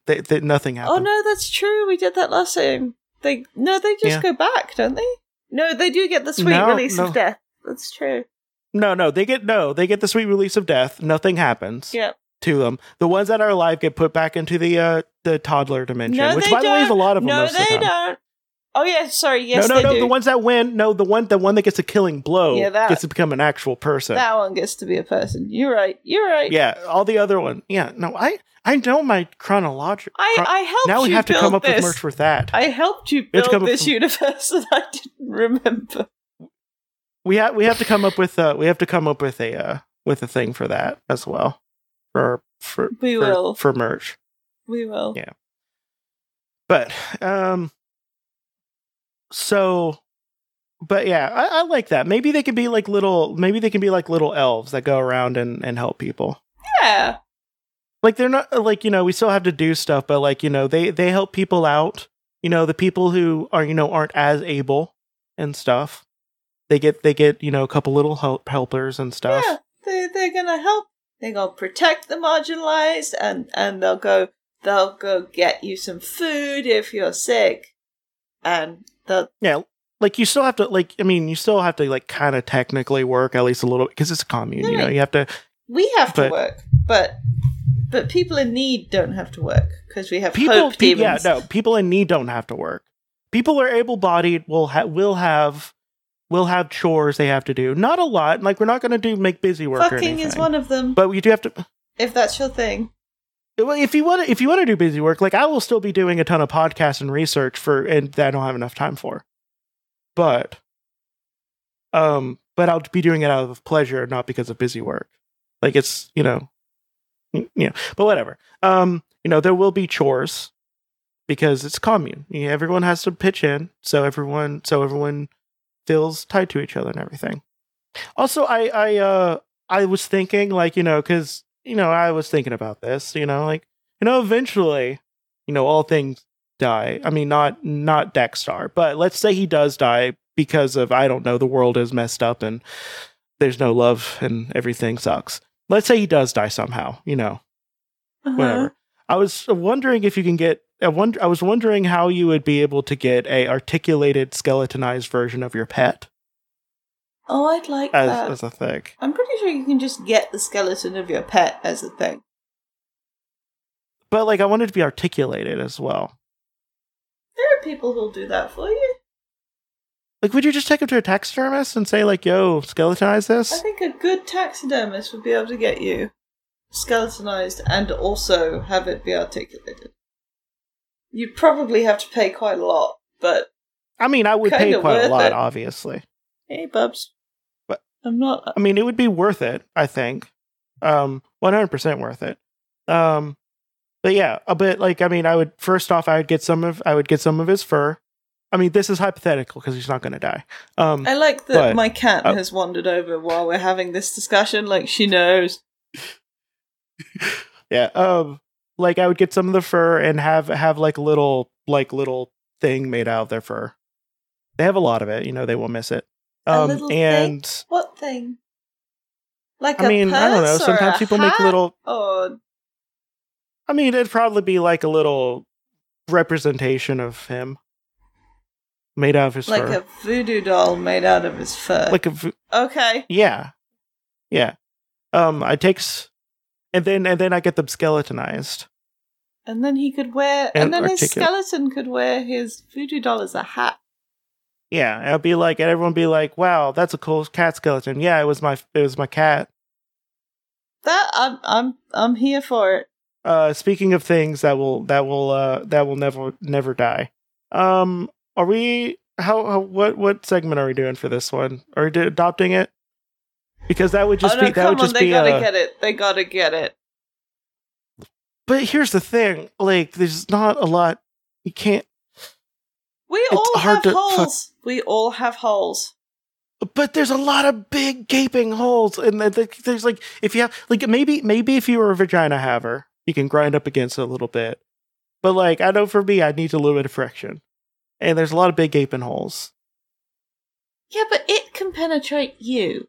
[SPEAKER 1] they, they, nothing happens.
[SPEAKER 2] Oh no, that's true. We did that last time. They no, they just
[SPEAKER 1] Yeah.
[SPEAKER 2] go back, don't they? No, they do get the sweet
[SPEAKER 1] No,
[SPEAKER 2] release
[SPEAKER 1] no.
[SPEAKER 2] of death. That's true.
[SPEAKER 1] No, no, they get no, they get the sweet release of death. Nothing happens
[SPEAKER 2] Yep.
[SPEAKER 1] to them. The ones that are alive get put back into the uh the toddler dimension,
[SPEAKER 2] No,
[SPEAKER 1] which by the way is a lot of them
[SPEAKER 2] No,
[SPEAKER 1] most of the
[SPEAKER 2] they
[SPEAKER 1] time.
[SPEAKER 2] don't. Oh yeah, sorry. Yes,
[SPEAKER 1] no, no, no.
[SPEAKER 2] do.
[SPEAKER 1] The ones that win, no, the one, the one that gets a killing blow
[SPEAKER 2] Yeah, that-
[SPEAKER 1] gets to become an actual person.
[SPEAKER 2] that one gets to be a person. You're right. You're right.
[SPEAKER 1] yeah, all the other one. Yeah, no, I, I know my chronological.
[SPEAKER 2] I, I helped
[SPEAKER 1] now we
[SPEAKER 2] you
[SPEAKER 1] have to come up
[SPEAKER 2] this.
[SPEAKER 1] with merch for that.
[SPEAKER 2] I helped you build
[SPEAKER 1] up
[SPEAKER 2] this
[SPEAKER 1] with-
[SPEAKER 2] universe and I didn't remember.
[SPEAKER 1] we have, we have to come up with, uh, we have to come up with a, uh, with a thing for that as well, for, for,
[SPEAKER 2] We
[SPEAKER 1] for,
[SPEAKER 2] will.
[SPEAKER 1] for merch.
[SPEAKER 2] We will.
[SPEAKER 1] Yeah. But, um, so, but yeah, I, I like that. Maybe they could be like little, maybe they can be like little elves that go around and, and help people.
[SPEAKER 2] Yeah.
[SPEAKER 1] like they're not like you know we still have to do stuff but like you know they they help people out you know the people who are you know aren't as able and stuff they get they get you know a couple little help helpers and stuff
[SPEAKER 2] Yeah. They they're gonna help. They're gonna protect the marginalized and and they'll go they'll go get you some food if you're sick. And they'll
[SPEAKER 1] yeah like you still have to like i mean you still have to like kind of technically work at least a little because it's a commune you know you have to
[SPEAKER 2] we have to work, but but people in need don't have to work because we have
[SPEAKER 1] people
[SPEAKER 2] hope
[SPEAKER 1] pe- yeah no people in need don't have to work people who are able-bodied will ha- will have will have chores they have to do not a lot like we're not going to do make busy work or
[SPEAKER 2] Fucking
[SPEAKER 1] anything
[SPEAKER 2] is one of them.
[SPEAKER 1] but we do have to
[SPEAKER 2] if that's your thing.
[SPEAKER 1] If you want to, if you want to do busy work, like I will still be doing a ton of podcasts and research for, and that I don't have enough time for. But, um, but I'll be doing it out of pleasure, not because of busy work. Like it's, you know, you know, but whatever. Um, you know, there will be chores because it's commune. You know, everyone has to pitch in, so everyone, so everyone feels tied to each other and everything. Also, I, I, uh, I was thinking, like, you know, because you know, I was thinking about this, you know, like, you know, eventually, you know, all things die. I mean, not not Dexter, but let's say he does die because of I don't know, the world is messed up and there's no love and everything sucks. Let's say he does die somehow, you know,
[SPEAKER 2] Uh-huh.
[SPEAKER 1] whatever. I was wondering if you can get. I wonder. I was wondering how you would be able to get a articulated, skeletonized version of your pet
[SPEAKER 2] Oh, I'd like
[SPEAKER 1] as
[SPEAKER 2] that.
[SPEAKER 1] as a thing.
[SPEAKER 2] I'm pretty sure you can just get the skeleton of your pet as a thing.
[SPEAKER 1] But like, I wanted to be articulated as well.
[SPEAKER 2] There are people who'll do that for you.
[SPEAKER 1] Like, would you just take him to a taxidermist and say, like, yo, skeletonize this?
[SPEAKER 2] I think a good taxidermist would be able to get you skeletonized and also have it be articulated. You'd probably have to pay quite a lot, but
[SPEAKER 1] I mean, I would pay quite a lot,
[SPEAKER 2] it.
[SPEAKER 1] obviously.
[SPEAKER 2] Hey, bubs.
[SPEAKER 1] But-
[SPEAKER 2] I'm not.
[SPEAKER 1] I mean, it would be worth it, I think. Um, 100% worth it. Um, but yeah, a bit like, I mean, I would, first off, I would get some of, I would get some of his fur. I mean, this is hypothetical because he's not going to die. Um,
[SPEAKER 2] I like that
[SPEAKER 1] but-
[SPEAKER 2] my cat
[SPEAKER 1] uh,
[SPEAKER 2] has wandered over while we're having this discussion. Like she knows.
[SPEAKER 1] yeah. Um, like I would get some of the fur and have, have like a little, like little thing made out of their fur. They have a lot of it, you know, they won't miss it.
[SPEAKER 2] A
[SPEAKER 1] Um,
[SPEAKER 2] little thing?
[SPEAKER 1] and
[SPEAKER 2] What thing? Like
[SPEAKER 1] I
[SPEAKER 2] a
[SPEAKER 1] mean, I don't know. Sometimes people make little,
[SPEAKER 2] Or
[SPEAKER 1] I mean, it'd probably be like a little representation of him made out of his
[SPEAKER 2] like
[SPEAKER 1] fur.
[SPEAKER 2] a voodoo doll made out of his fur.
[SPEAKER 1] like a v-
[SPEAKER 2] okay.
[SPEAKER 1] yeah, yeah. Um, I takes, and then and then I get them skeletonized.
[SPEAKER 2] And then he could wear, and,
[SPEAKER 1] And
[SPEAKER 2] then his skeleton could wear his voodoo doll as a hat.
[SPEAKER 1] Yeah, I'll be like, and everyone be like, "Wow, that's a cool cat skeleton." Yeah, it was my it was my cat.
[SPEAKER 2] That I'm, I'm, I'm here for it.
[SPEAKER 1] Uh, speaking of things that will that will uh that will never never die. Um, are we how, how what what segment are we doing for this one? Are we do- adopting it? Because that would just
[SPEAKER 2] oh no,
[SPEAKER 1] be that would
[SPEAKER 2] on,
[SPEAKER 1] just
[SPEAKER 2] they
[SPEAKER 1] be
[SPEAKER 2] gotta
[SPEAKER 1] uh,
[SPEAKER 2] get it. They gotta get it.
[SPEAKER 1] But here's the thing: like, there's not a lot. You can't.
[SPEAKER 2] We
[SPEAKER 1] It's
[SPEAKER 2] all have
[SPEAKER 1] to fuck-
[SPEAKER 2] holes. We all have holes.
[SPEAKER 1] But there's a lot of big gaping holes, and there's like if you have like maybe maybe if you were a vagina haver, you can grind up against it a little bit. But like I know for me, I need a little bit of friction. and there's a lot of big gaping holes.
[SPEAKER 2] Yeah, but it can penetrate you.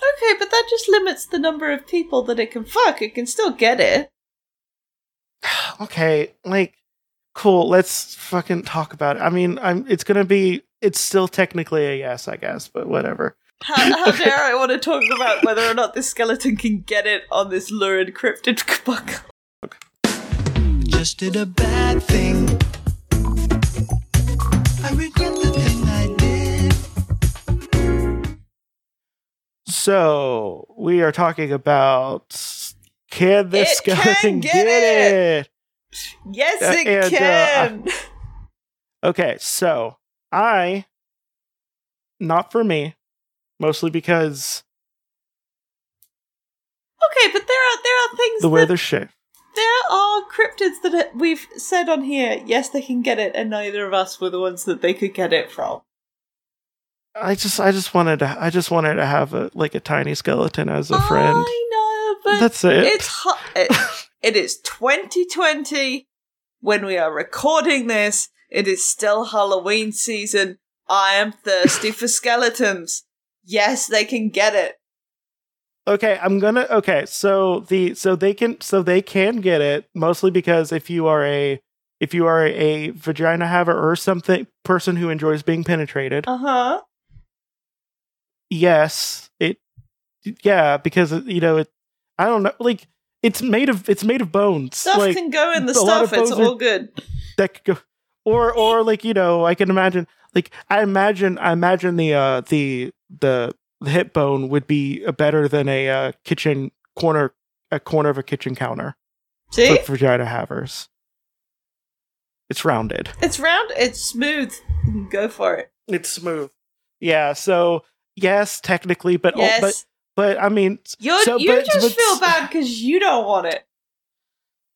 [SPEAKER 2] Okay, but that just limits the number of people that it can fuck. It can still get it.
[SPEAKER 1] okay, like cool, let's fucking talk about it. I mean, I'm it's going to be it's still technically a yes, I guess, but whatever.
[SPEAKER 2] How, how dare I want to talk about whether or not this skeleton can get it on this lurid cryptid buckle?
[SPEAKER 3] Just did a bad thing. I regret the thing I did.
[SPEAKER 1] So, we are talking about can this
[SPEAKER 2] It can
[SPEAKER 1] skeleton
[SPEAKER 2] get
[SPEAKER 1] get,
[SPEAKER 2] it!
[SPEAKER 1] it?
[SPEAKER 2] Yes,
[SPEAKER 1] Uh,
[SPEAKER 2] it
[SPEAKER 1] and, uh,
[SPEAKER 2] can.
[SPEAKER 1] Okay, so I not for me, mostly because
[SPEAKER 2] okay, but there are there are things
[SPEAKER 1] the way
[SPEAKER 2] that
[SPEAKER 1] they're shaped.
[SPEAKER 2] there are cryptids that we've said on here. Yes, they can get it, and neither of us were the ones that they could get it from.
[SPEAKER 1] I just I just wanted to I just wanted to have a like a tiny skeleton as a friend.
[SPEAKER 2] I know, but
[SPEAKER 1] That's it.
[SPEAKER 2] it's hot. It, is 2020 when we are recording this. It is still Halloween season. I am thirsty for skeletons. Yes, they can get it.
[SPEAKER 1] Okay, I'm gonna. Okay, so the so they can so they can get it mostly because if you are a if you are a vagina haver or something person who enjoys being penetrated,
[SPEAKER 2] Uh huh.
[SPEAKER 1] yes, it yeah because you know it. I don't know, like it's made of it's made of bones.
[SPEAKER 2] Stuff
[SPEAKER 1] like
[SPEAKER 2] can go in the
[SPEAKER 1] a lot of
[SPEAKER 2] stuff. It's all good.
[SPEAKER 1] that could go, or or like you know I can imagine like I imagine I imagine the uh the the the hip bone would be better than a uh, kitchen corner a corner of a kitchen counter.
[SPEAKER 2] See,
[SPEAKER 1] for vagina havers. It's rounded.
[SPEAKER 2] it's round. It's smooth. Go for it.
[SPEAKER 1] It's smooth. Yeah. So yes, technically, but
[SPEAKER 2] Yes.
[SPEAKER 1] but but I mean, so,
[SPEAKER 2] you
[SPEAKER 1] but-
[SPEAKER 2] just
[SPEAKER 1] but-
[SPEAKER 2] feel bad because you don't want it.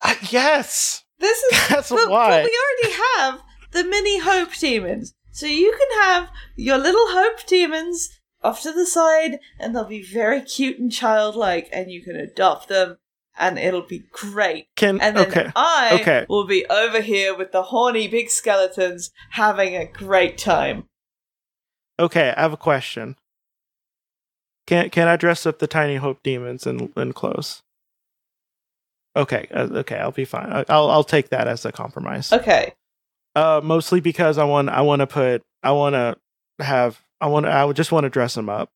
[SPEAKER 1] uh, yes,
[SPEAKER 2] This is
[SPEAKER 1] that's
[SPEAKER 2] but,
[SPEAKER 1] why.
[SPEAKER 2] but we already have the mini hope demons. So you can have your little hope demons off to the side and they'll be very cute and childlike and you can adopt them and it'll be great.
[SPEAKER 1] Can
[SPEAKER 2] And then
[SPEAKER 1] okay.
[SPEAKER 2] I
[SPEAKER 1] okay.
[SPEAKER 2] will be over here with the horny big skeletons having a great time.
[SPEAKER 1] Okay, I have a question. Can can I dress up the tiny hope demons in in clothes? Okay, uh, okay, I'll be fine. I'll I'll take that as a compromise.
[SPEAKER 2] Okay.
[SPEAKER 1] Uh, mostly because I want I want to put I want to have I want I would just want to dress them up,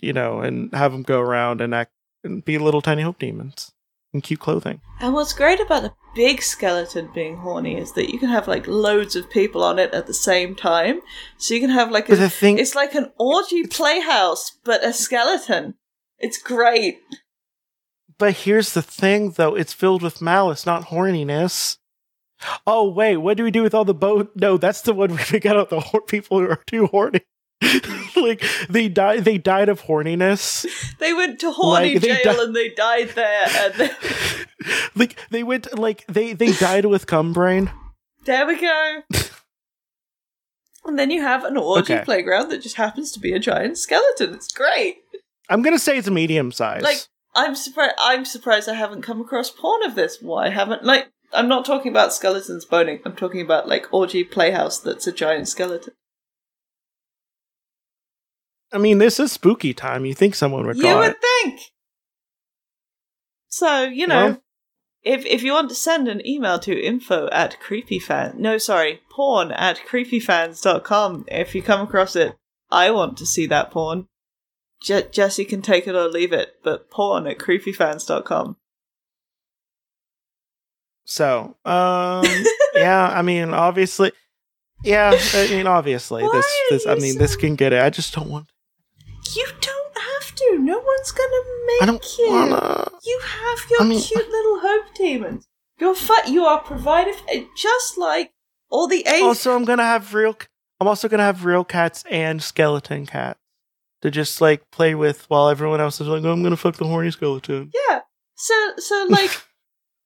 [SPEAKER 1] you know, and have them go around and act and be little tiny hope demons in cute clothing.
[SPEAKER 2] And what's great about the big skeleton being horny is that you can have like loads of people on it at the same time. So you can have like a,
[SPEAKER 1] thing,
[SPEAKER 2] it's like an orgy playhouse, but a skeleton. It's great.
[SPEAKER 1] but here's the thing, though, it's filled with malice, not horniness. Oh wait, what do we do with all the boat? No, that's the one we got out the hor- people who are too horny. like they died, they died of horniness.
[SPEAKER 2] They went to horny
[SPEAKER 1] Like,
[SPEAKER 2] jail
[SPEAKER 1] di-
[SPEAKER 2] and they died there. And
[SPEAKER 1] like they went, like they they died with cum brain.
[SPEAKER 2] there we go. and then you have an orgy
[SPEAKER 1] Okay.
[SPEAKER 2] playground that just happens to be a giant skeleton. It's great.
[SPEAKER 1] I'm gonna say it's a medium size.
[SPEAKER 2] Like I'm surprised. I'm surprised I haven't come across porn of this. Why haven't like? I'm not talking about skeletons boning. I'm talking about like orgy playhouse that's a giant skeleton.
[SPEAKER 1] I mean, this is spooky time. You think someone would
[SPEAKER 2] You would
[SPEAKER 1] it?
[SPEAKER 2] think. So you know,
[SPEAKER 1] Well-
[SPEAKER 2] if if you want to send an email to info at creepyfan, no, sorry, porn at creepyfans.com. If you come across it, I want to see that porn. Je- Jesse can take it or leave it, but porn at creepyfans.com.
[SPEAKER 1] So, um, yeah. I mean, obviously, yeah. I mean, obviously,
[SPEAKER 2] Why
[SPEAKER 1] this, this. I mean,
[SPEAKER 2] so-
[SPEAKER 1] this can get it. I just don't want.
[SPEAKER 2] You don't have to. No one's gonna make
[SPEAKER 1] I don't
[SPEAKER 2] you.
[SPEAKER 1] wanna.
[SPEAKER 2] You have your
[SPEAKER 1] I mean-
[SPEAKER 2] cute little hope demons. You're fi- You are provided f- eh, just like all the Asian.
[SPEAKER 1] Also, I'm gonna have real. I'm also gonna have real cats and skeleton cats to just like play with while everyone else is like, oh, I'm gonna fuck the horny skeleton.
[SPEAKER 2] yeah. So so like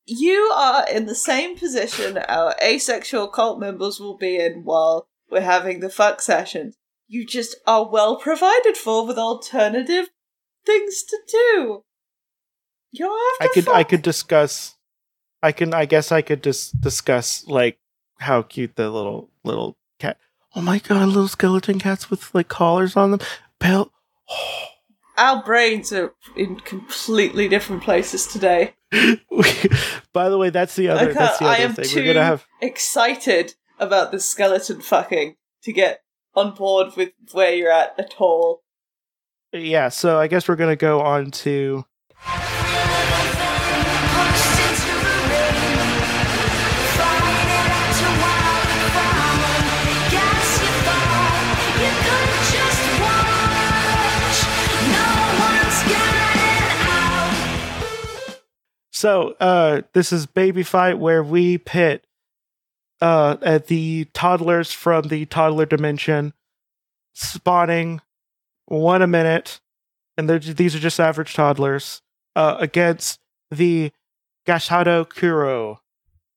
[SPEAKER 2] you are in the same position our asexual cult members will be in while we're having the fuck sessions. You just are well provided for with alternative things to do. You don't
[SPEAKER 1] I
[SPEAKER 2] have to
[SPEAKER 1] could. I could discuss. I can. I guess I could just discuss like how cute the little little cat. Oh my god, little skeleton cats with like collars on them. Pale. Oh.
[SPEAKER 2] Our brains are in completely different places today.
[SPEAKER 1] By the way, that's the other. That's the
[SPEAKER 2] I
[SPEAKER 1] other
[SPEAKER 2] am
[SPEAKER 1] thing.
[SPEAKER 2] too
[SPEAKER 1] We're gonna have.
[SPEAKER 2] excited about the skeleton fucking to get on board with where you're at at all.
[SPEAKER 1] Yeah, so I guess we're gonna go on to. So, uh, this is Baby Fight where we pit uh, at the toddlers from the toddler dimension spawning one a minute, and these are just average toddlers, uh, against the Gashadokuro,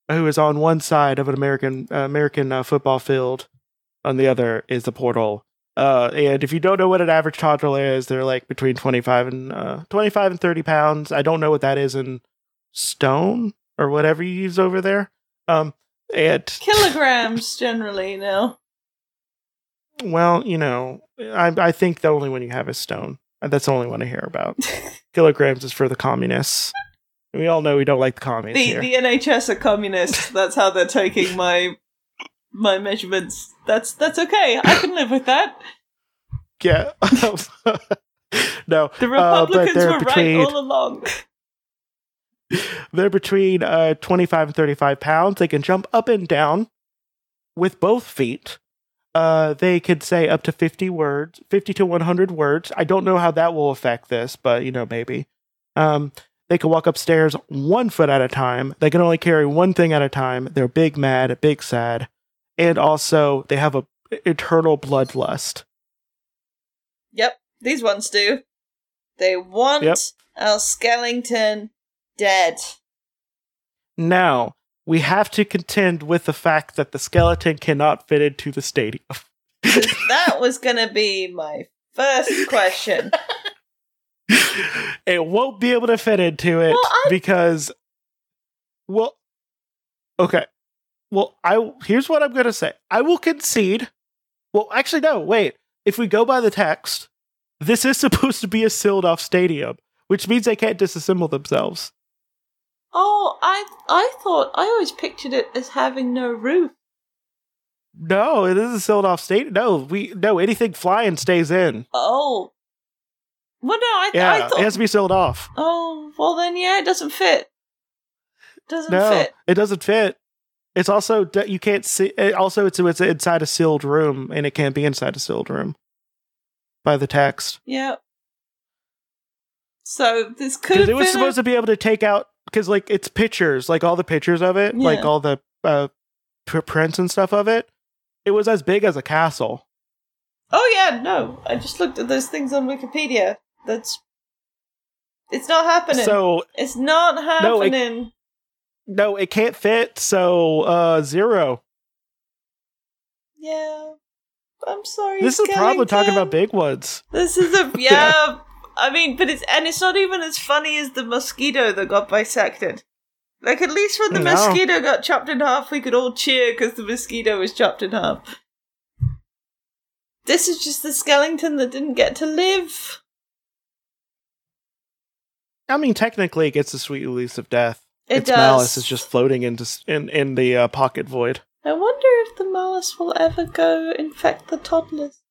[SPEAKER 1] who is on one side of an American uh, American uh, football field, on the other is the portal. Uh, and if you don't know what an average toddler is, they're like between twenty five and uh, twenty five and thirty pounds. I don't know what that is in stone or whatever you use over there. Um, and
[SPEAKER 2] Kilograms generally now.
[SPEAKER 1] well, you know, I I think the only one you have is stone. That's the only one I hear about. Kilograms is for the communists. We all know we don't like the communists
[SPEAKER 2] The
[SPEAKER 1] here.
[SPEAKER 2] the NHS are communists. That's how they're taking my my measurements. That's that's okay. I can live with that.
[SPEAKER 1] yeah. no,
[SPEAKER 2] The
[SPEAKER 1] uh,
[SPEAKER 2] Republicans
[SPEAKER 1] they're
[SPEAKER 2] were
[SPEAKER 1] between
[SPEAKER 2] right all along.
[SPEAKER 1] they're between uh 25 and 35 pounds. They can jump up and down with both feet. Uh, they could say up to 50 words, 50 to 100 words. I don't know how that will affect this, but you know, maybe. Um, they can walk upstairs one foot at a time. They can only carry one thing at a time. They're big mad, big sad. And also, they have a eternal bloodlust.
[SPEAKER 2] Yep, these ones do. They want
[SPEAKER 1] Yep.
[SPEAKER 2] our Skellington dead.
[SPEAKER 1] Now, we have to contend with the fact that the skeleton cannot fit into the stadium.
[SPEAKER 2] that was gonna be my first question.
[SPEAKER 1] it won't be able to fit into it
[SPEAKER 2] Well,
[SPEAKER 1] because well okay well i here's what i'm gonna say i will concede well actually no wait if we go by the text this is supposed to be a sealed off stadium which means they can't disassemble themselves
[SPEAKER 2] Oh, I I thought I always pictured it as having no roof.
[SPEAKER 1] no it is a sealed off state. no we no anything flying stays in
[SPEAKER 2] Oh. Well no, I,
[SPEAKER 1] yeah
[SPEAKER 2] I thought
[SPEAKER 1] it has to be sealed off
[SPEAKER 2] Oh, well then yeah, it doesn't fit. Doesn't
[SPEAKER 1] no
[SPEAKER 2] fit.
[SPEAKER 1] it doesn't fit it's also you can't see it also it's it's inside a sealed room and it can't be inside a sealed room by the text
[SPEAKER 2] Yeah. So this could have
[SPEAKER 1] it was supposed to be able to take out because like it's pictures like all the pictures of it like all the uh prints and stuff of it it was as big as a castle
[SPEAKER 2] Oh yeah, no. I just looked at those things on Wikipedia. That's it's not happening.
[SPEAKER 1] so
[SPEAKER 2] it's not
[SPEAKER 1] No, it-
[SPEAKER 2] happening.
[SPEAKER 1] no it can't fit so uh zero
[SPEAKER 2] Yeah. I'm sorry.
[SPEAKER 1] this is a problem talking about big ones
[SPEAKER 2] This is a yeah. I mean, but it's and it's not even as funny as the mosquito that got bisected. Like at least when the
[SPEAKER 1] No.
[SPEAKER 2] mosquito got chopped in half, we could all cheer because the mosquito was chopped in half. This is just the skeleton that didn't get to live.
[SPEAKER 1] i mean technically it gets a sweet release of death
[SPEAKER 2] It
[SPEAKER 1] its
[SPEAKER 2] does.
[SPEAKER 1] malice is just floating into in in the uh, pocket void
[SPEAKER 2] I wonder if the malice will ever go infect the toddlers.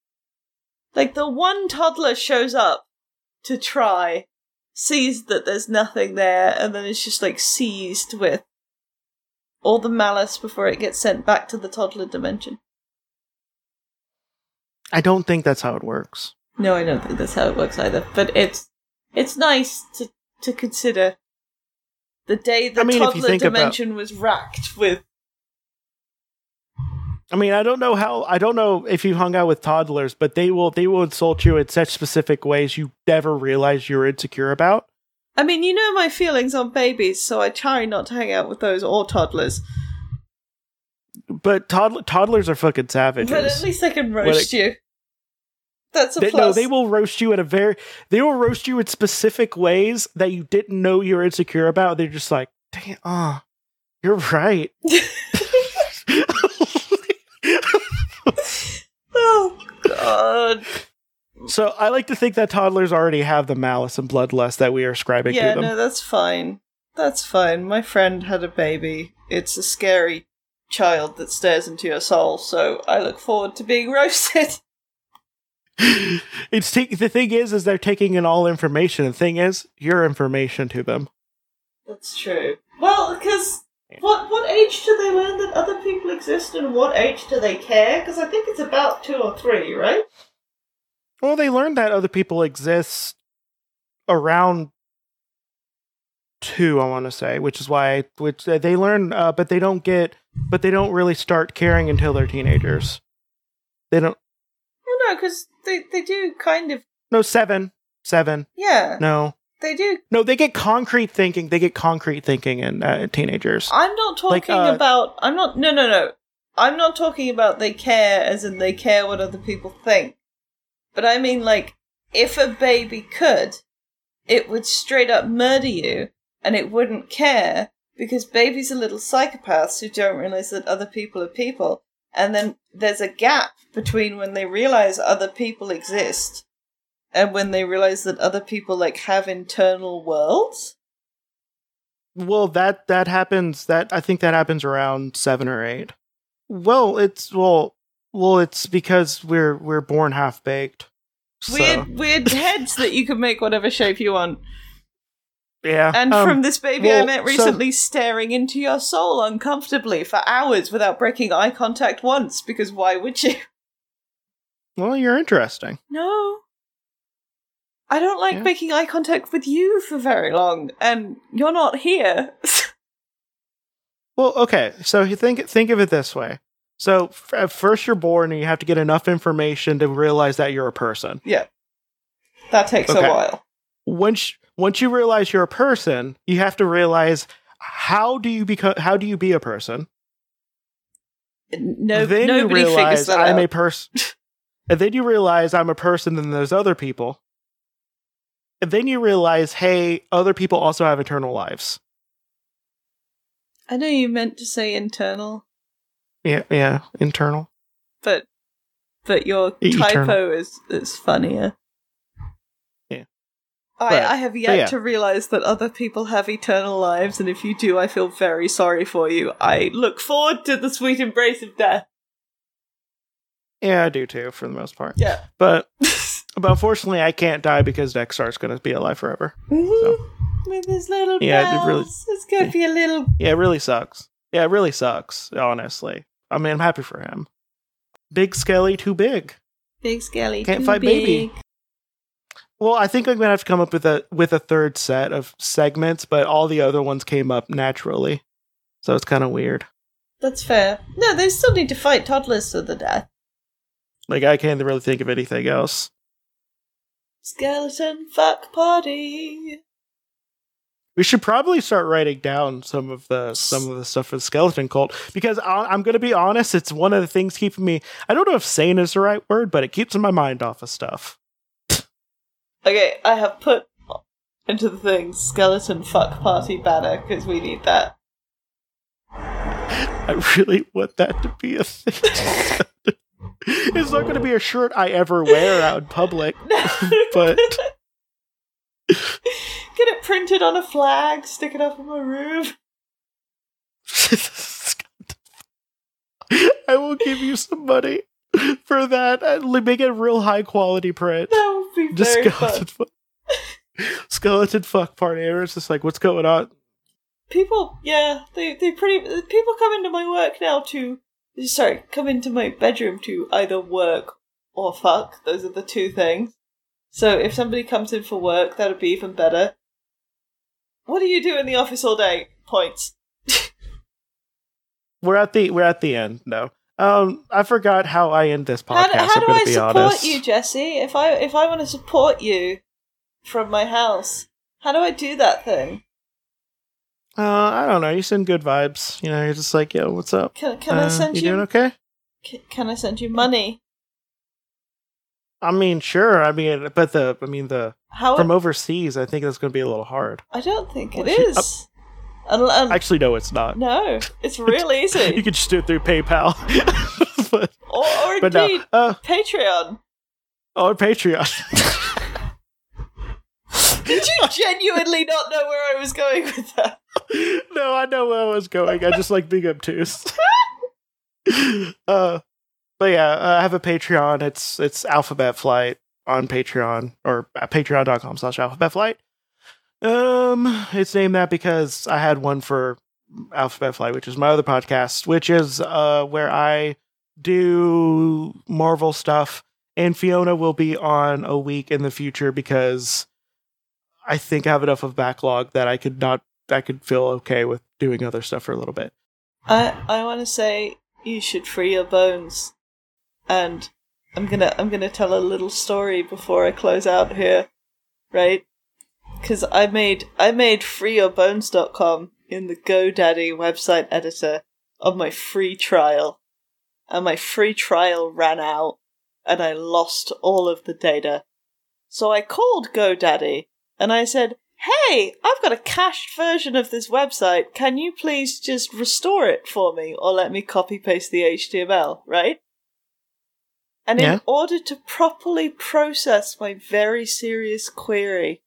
[SPEAKER 2] Like the one toddler shows up to try, sees that there's nothing there, and then it's just like seized with all the malice before it gets sent back to the toddler dimension.
[SPEAKER 1] i don't think that's how it works
[SPEAKER 2] No, I don't think that's how it works either. But it's it's nice to to consider the day the
[SPEAKER 1] I mean,
[SPEAKER 2] toddler
[SPEAKER 1] think about-
[SPEAKER 2] dimension was racked with
[SPEAKER 1] I mean, I don't know how. I don't know if you've hung out with toddlers, but they will they will insult you in such specific ways you never realize you're insecure about.
[SPEAKER 2] I mean, you know my feelings on babies, so I try not to hang out with those or toddlers.
[SPEAKER 1] But toddler toddlers are fucking savages.
[SPEAKER 2] But at least they can roast you. That's a
[SPEAKER 1] They,
[SPEAKER 2] plus.
[SPEAKER 1] no, they will roast you in a very. They will roast you in specific ways that you didn't know you were insecure about. They're just like, damn, ah, you're right. So I like to think that toddlers already have the malice and bloodlust that we are ascribing
[SPEAKER 2] yeah,
[SPEAKER 1] to them.
[SPEAKER 2] Yeah, no, that's fine. That's fine. My friend had a baby. It's a scary child that stares into your soul, so I look forward to being roasted.
[SPEAKER 1] it's ta- the thing is, is they're taking in all information. The thing is, your information to them.
[SPEAKER 2] That's true. Well, because what what age do they learn that other people exist, and what age do they care? Because I think it's about two or three, right?
[SPEAKER 1] Well, they learn that other people exist around two, I want to say, which is why which uh, they learn, uh, but they don't get, but they don't really start caring until they're teenagers. They don't.
[SPEAKER 2] Well, no, because they they do kind of.
[SPEAKER 1] No, seven, seven.
[SPEAKER 2] Yeah,
[SPEAKER 1] No,
[SPEAKER 2] they do.
[SPEAKER 1] no, they get concrete thinking. They get concrete thinking in uh, teenagers.
[SPEAKER 2] I'm not talking
[SPEAKER 1] Like, uh,
[SPEAKER 2] about. I'm not. No, no, no. I'm not talking about they care as in they care what other people think. But I mean, like, if a baby could, it would straight up murder you and it wouldn't care because babies are little psychopaths who don't realize that other people are people. And then there's a gap between when they realize other people exist and when they realize that other people, like, have internal worlds.
[SPEAKER 1] Well, that that happens. That I think that happens around seven or eight. Well, it's well, well, it's because we're we're born half baked. So,
[SPEAKER 2] Weird, weird heads that you can make whatever shape you want.
[SPEAKER 1] yeah.
[SPEAKER 2] And
[SPEAKER 1] um,
[SPEAKER 2] from this baby I
[SPEAKER 1] well,
[SPEAKER 2] met
[SPEAKER 1] so-
[SPEAKER 2] recently staring into your soul uncomfortably for hours without breaking eye contact once, because why would you?
[SPEAKER 1] well, you're interesting.
[SPEAKER 2] No. I don't like
[SPEAKER 1] Yeah.
[SPEAKER 2] making eye contact with you for very long, and you're not here.
[SPEAKER 1] Well, okay. So you think think of it this way. So f- at first you're born and you have to get enough information to realize that you're a person.
[SPEAKER 2] yeah. That takes
[SPEAKER 1] Okay.
[SPEAKER 2] a while.
[SPEAKER 1] Once once you realize you're a person, you have to realize how do you become how do you be a person?
[SPEAKER 2] No,
[SPEAKER 1] then you
[SPEAKER 2] nobody figures
[SPEAKER 1] realize
[SPEAKER 2] that
[SPEAKER 1] I'm
[SPEAKER 2] out.
[SPEAKER 1] a person. and then you realize I'm a person than those other people. And then you realize, hey, other people also have eternal lives.
[SPEAKER 2] I know you meant to say internal,
[SPEAKER 1] Yeah, yeah, internal.
[SPEAKER 2] but but your
[SPEAKER 1] Eternal.
[SPEAKER 2] typo is is funnier.
[SPEAKER 1] Yeah.
[SPEAKER 2] I,
[SPEAKER 1] But-
[SPEAKER 2] I have yet
[SPEAKER 1] yeah.
[SPEAKER 2] to realize that other people have eternal lives, and if you do, I feel very sorry for you. I look forward to the sweet embrace of death.
[SPEAKER 1] Yeah, I do too, for the most part.
[SPEAKER 2] Yeah.
[SPEAKER 1] But but unfortunately I can't die because Dexter is gonna be alive forever.
[SPEAKER 2] Mhm. With his little
[SPEAKER 1] Yeah, it really-
[SPEAKER 2] It's gonna be a little.
[SPEAKER 1] Yeah, it really sucks. Yeah, it really sucks, honestly. I mean I'm happy for him. Big Skelly too big.
[SPEAKER 2] Big skelly.
[SPEAKER 1] Can't
[SPEAKER 2] too
[SPEAKER 1] fight baby. Well, I think I'm gonna have to come up with a with a third set of segments, but all the other ones came up naturally. So it's kinda weird.
[SPEAKER 2] That's fair. No, they still need to fight toddlers to the death.
[SPEAKER 1] Like I can't really think of anything else.
[SPEAKER 2] Skeleton fuck party.
[SPEAKER 1] We should probably start writing down some of the some of the stuff for the skeleton cult because I, I'm going to be honest, it's one of the things keeping me. I don't know if sane is the right word, but it keeps my mind off of stuff.
[SPEAKER 2] Okay, I have put into the thing skeleton fuck party banner because we need that.
[SPEAKER 1] I really want that to be a thing. it's not going to be a shirt I ever wear out in public, but
[SPEAKER 2] Get it printed on a flag, stick it up in my room.
[SPEAKER 1] I will give you some money for that. Uh, and Make it a real high quality print.
[SPEAKER 2] That would be
[SPEAKER 1] Just
[SPEAKER 2] very
[SPEAKER 1] skeleton
[SPEAKER 2] fun.
[SPEAKER 1] fuck. skeleton fuck party. It's just like, what's going on?
[SPEAKER 2] People, yeah, they they pretty. People come into my work now to. Sorry, come into my bedroom to either work or fuck. Those are the two things. So if somebody comes in for work, that would be even better. What do you do in the office all day? Points.
[SPEAKER 1] We're at the we're at the end. No, um, I forgot how I end this podcast.
[SPEAKER 2] how, how do I support
[SPEAKER 1] honest.
[SPEAKER 2] you, Jesse? If I if I want to support you from my house, how do I do that thing?
[SPEAKER 1] Uh, I don't know. You send good vibes. You know, you're just like, yo, what's up?
[SPEAKER 2] Can can I
[SPEAKER 1] Uh,
[SPEAKER 2] send
[SPEAKER 1] you
[SPEAKER 2] you?
[SPEAKER 1] doing okay?
[SPEAKER 2] c- can I send you money?
[SPEAKER 1] I mean, sure. I mean, but the I mean the
[SPEAKER 2] How?
[SPEAKER 1] from overseas, I think that's going to be a little hard.
[SPEAKER 2] I don't think it
[SPEAKER 1] Well, she-
[SPEAKER 2] is. Un- un-
[SPEAKER 1] Actually, no, it's not.
[SPEAKER 2] no, it's real easy.
[SPEAKER 1] You could just do it through PayPal. but
[SPEAKER 2] or, or
[SPEAKER 1] but no.
[SPEAKER 2] indeed
[SPEAKER 1] Uh,
[SPEAKER 2] Patreon.
[SPEAKER 1] Or Patreon.
[SPEAKER 2] Did you genuinely not know where I was going with that?
[SPEAKER 1] no, I know where I was going. I just like being obtuse. uh, but yeah, uh, I have a Patreon. It's it's Alphabet Flight on Patreon or at patreon.com slash alphabet flight. Um, it's named that because I had one for Alphabet Flight, which is my other podcast, which is uh where I do Marvel stuff, and Fiona will be on a week in the future because I think I have enough of backlog that I could not I could feel okay with doing other stuff for a little bit.
[SPEAKER 2] I I want to say you should free your bones, and I'm gonna I'm gonna tell a little story before I close out here, right? Because I made I made freeyourbones.com in the GoDaddy website editor on my free trial, and my free trial ran out, and I lost all of the data. So I called GoDaddy and I said, Hey, I've got a cached version of this website. Can you please just restore it for me or let me copy paste the HTML, right? And
[SPEAKER 1] Yeah.
[SPEAKER 2] in order to properly process my very serious query,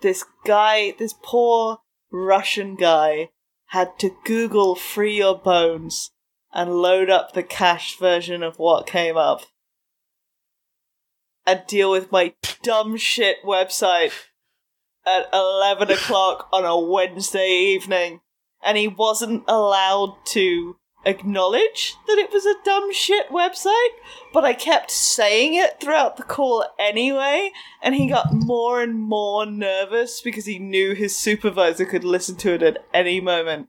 [SPEAKER 2] this guy, this poor Russian guy, had to Google Free Your Bones and load up the cached version of what came up and deal with my dumb shit website at 11 o'clock on a Wednesday evening. And he wasn't allowed to acknowledge that it was a dumb shit website, but I kept saying it throughout the call anyway, and he got more and more nervous because he knew his supervisor could listen to it at any moment.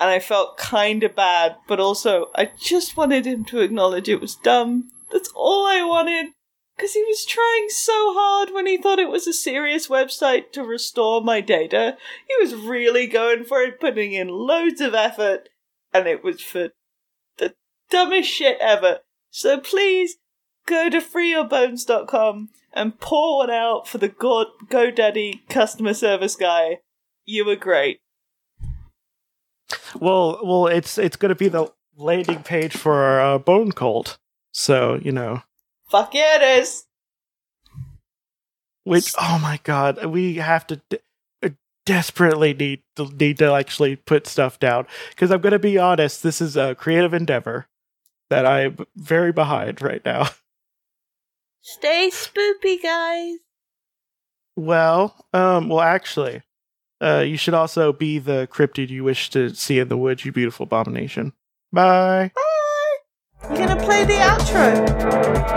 [SPEAKER 2] And I felt kinda bad, but also I just wanted him to acknowledge it was dumb. That's all I wanted. Because he was trying so hard when he thought it was a serious website to restore my data. He was really going for it, putting in loads of effort, and it was for the dumbest shit ever. So please go to freeyourbones.com and pour one out for the Go- GoDaddy customer service guy. You were great.
[SPEAKER 1] Well, well, it's it's going to be the landing page for our uh, Bone Cult. So you know,
[SPEAKER 2] Fuck yeah, it is.
[SPEAKER 1] which oh my god, we have to de- uh, desperately need to need to actually put stuff down because I'm going to be honest, this is a creative endeavor that I'm very behind right now.
[SPEAKER 2] Stay spoopy, guys.
[SPEAKER 1] Well, um, well, actually, uh, you should also be the cryptid you wish to see in the woods, you beautiful abomination. Bye.
[SPEAKER 2] Bye. I'm gonna play the outro.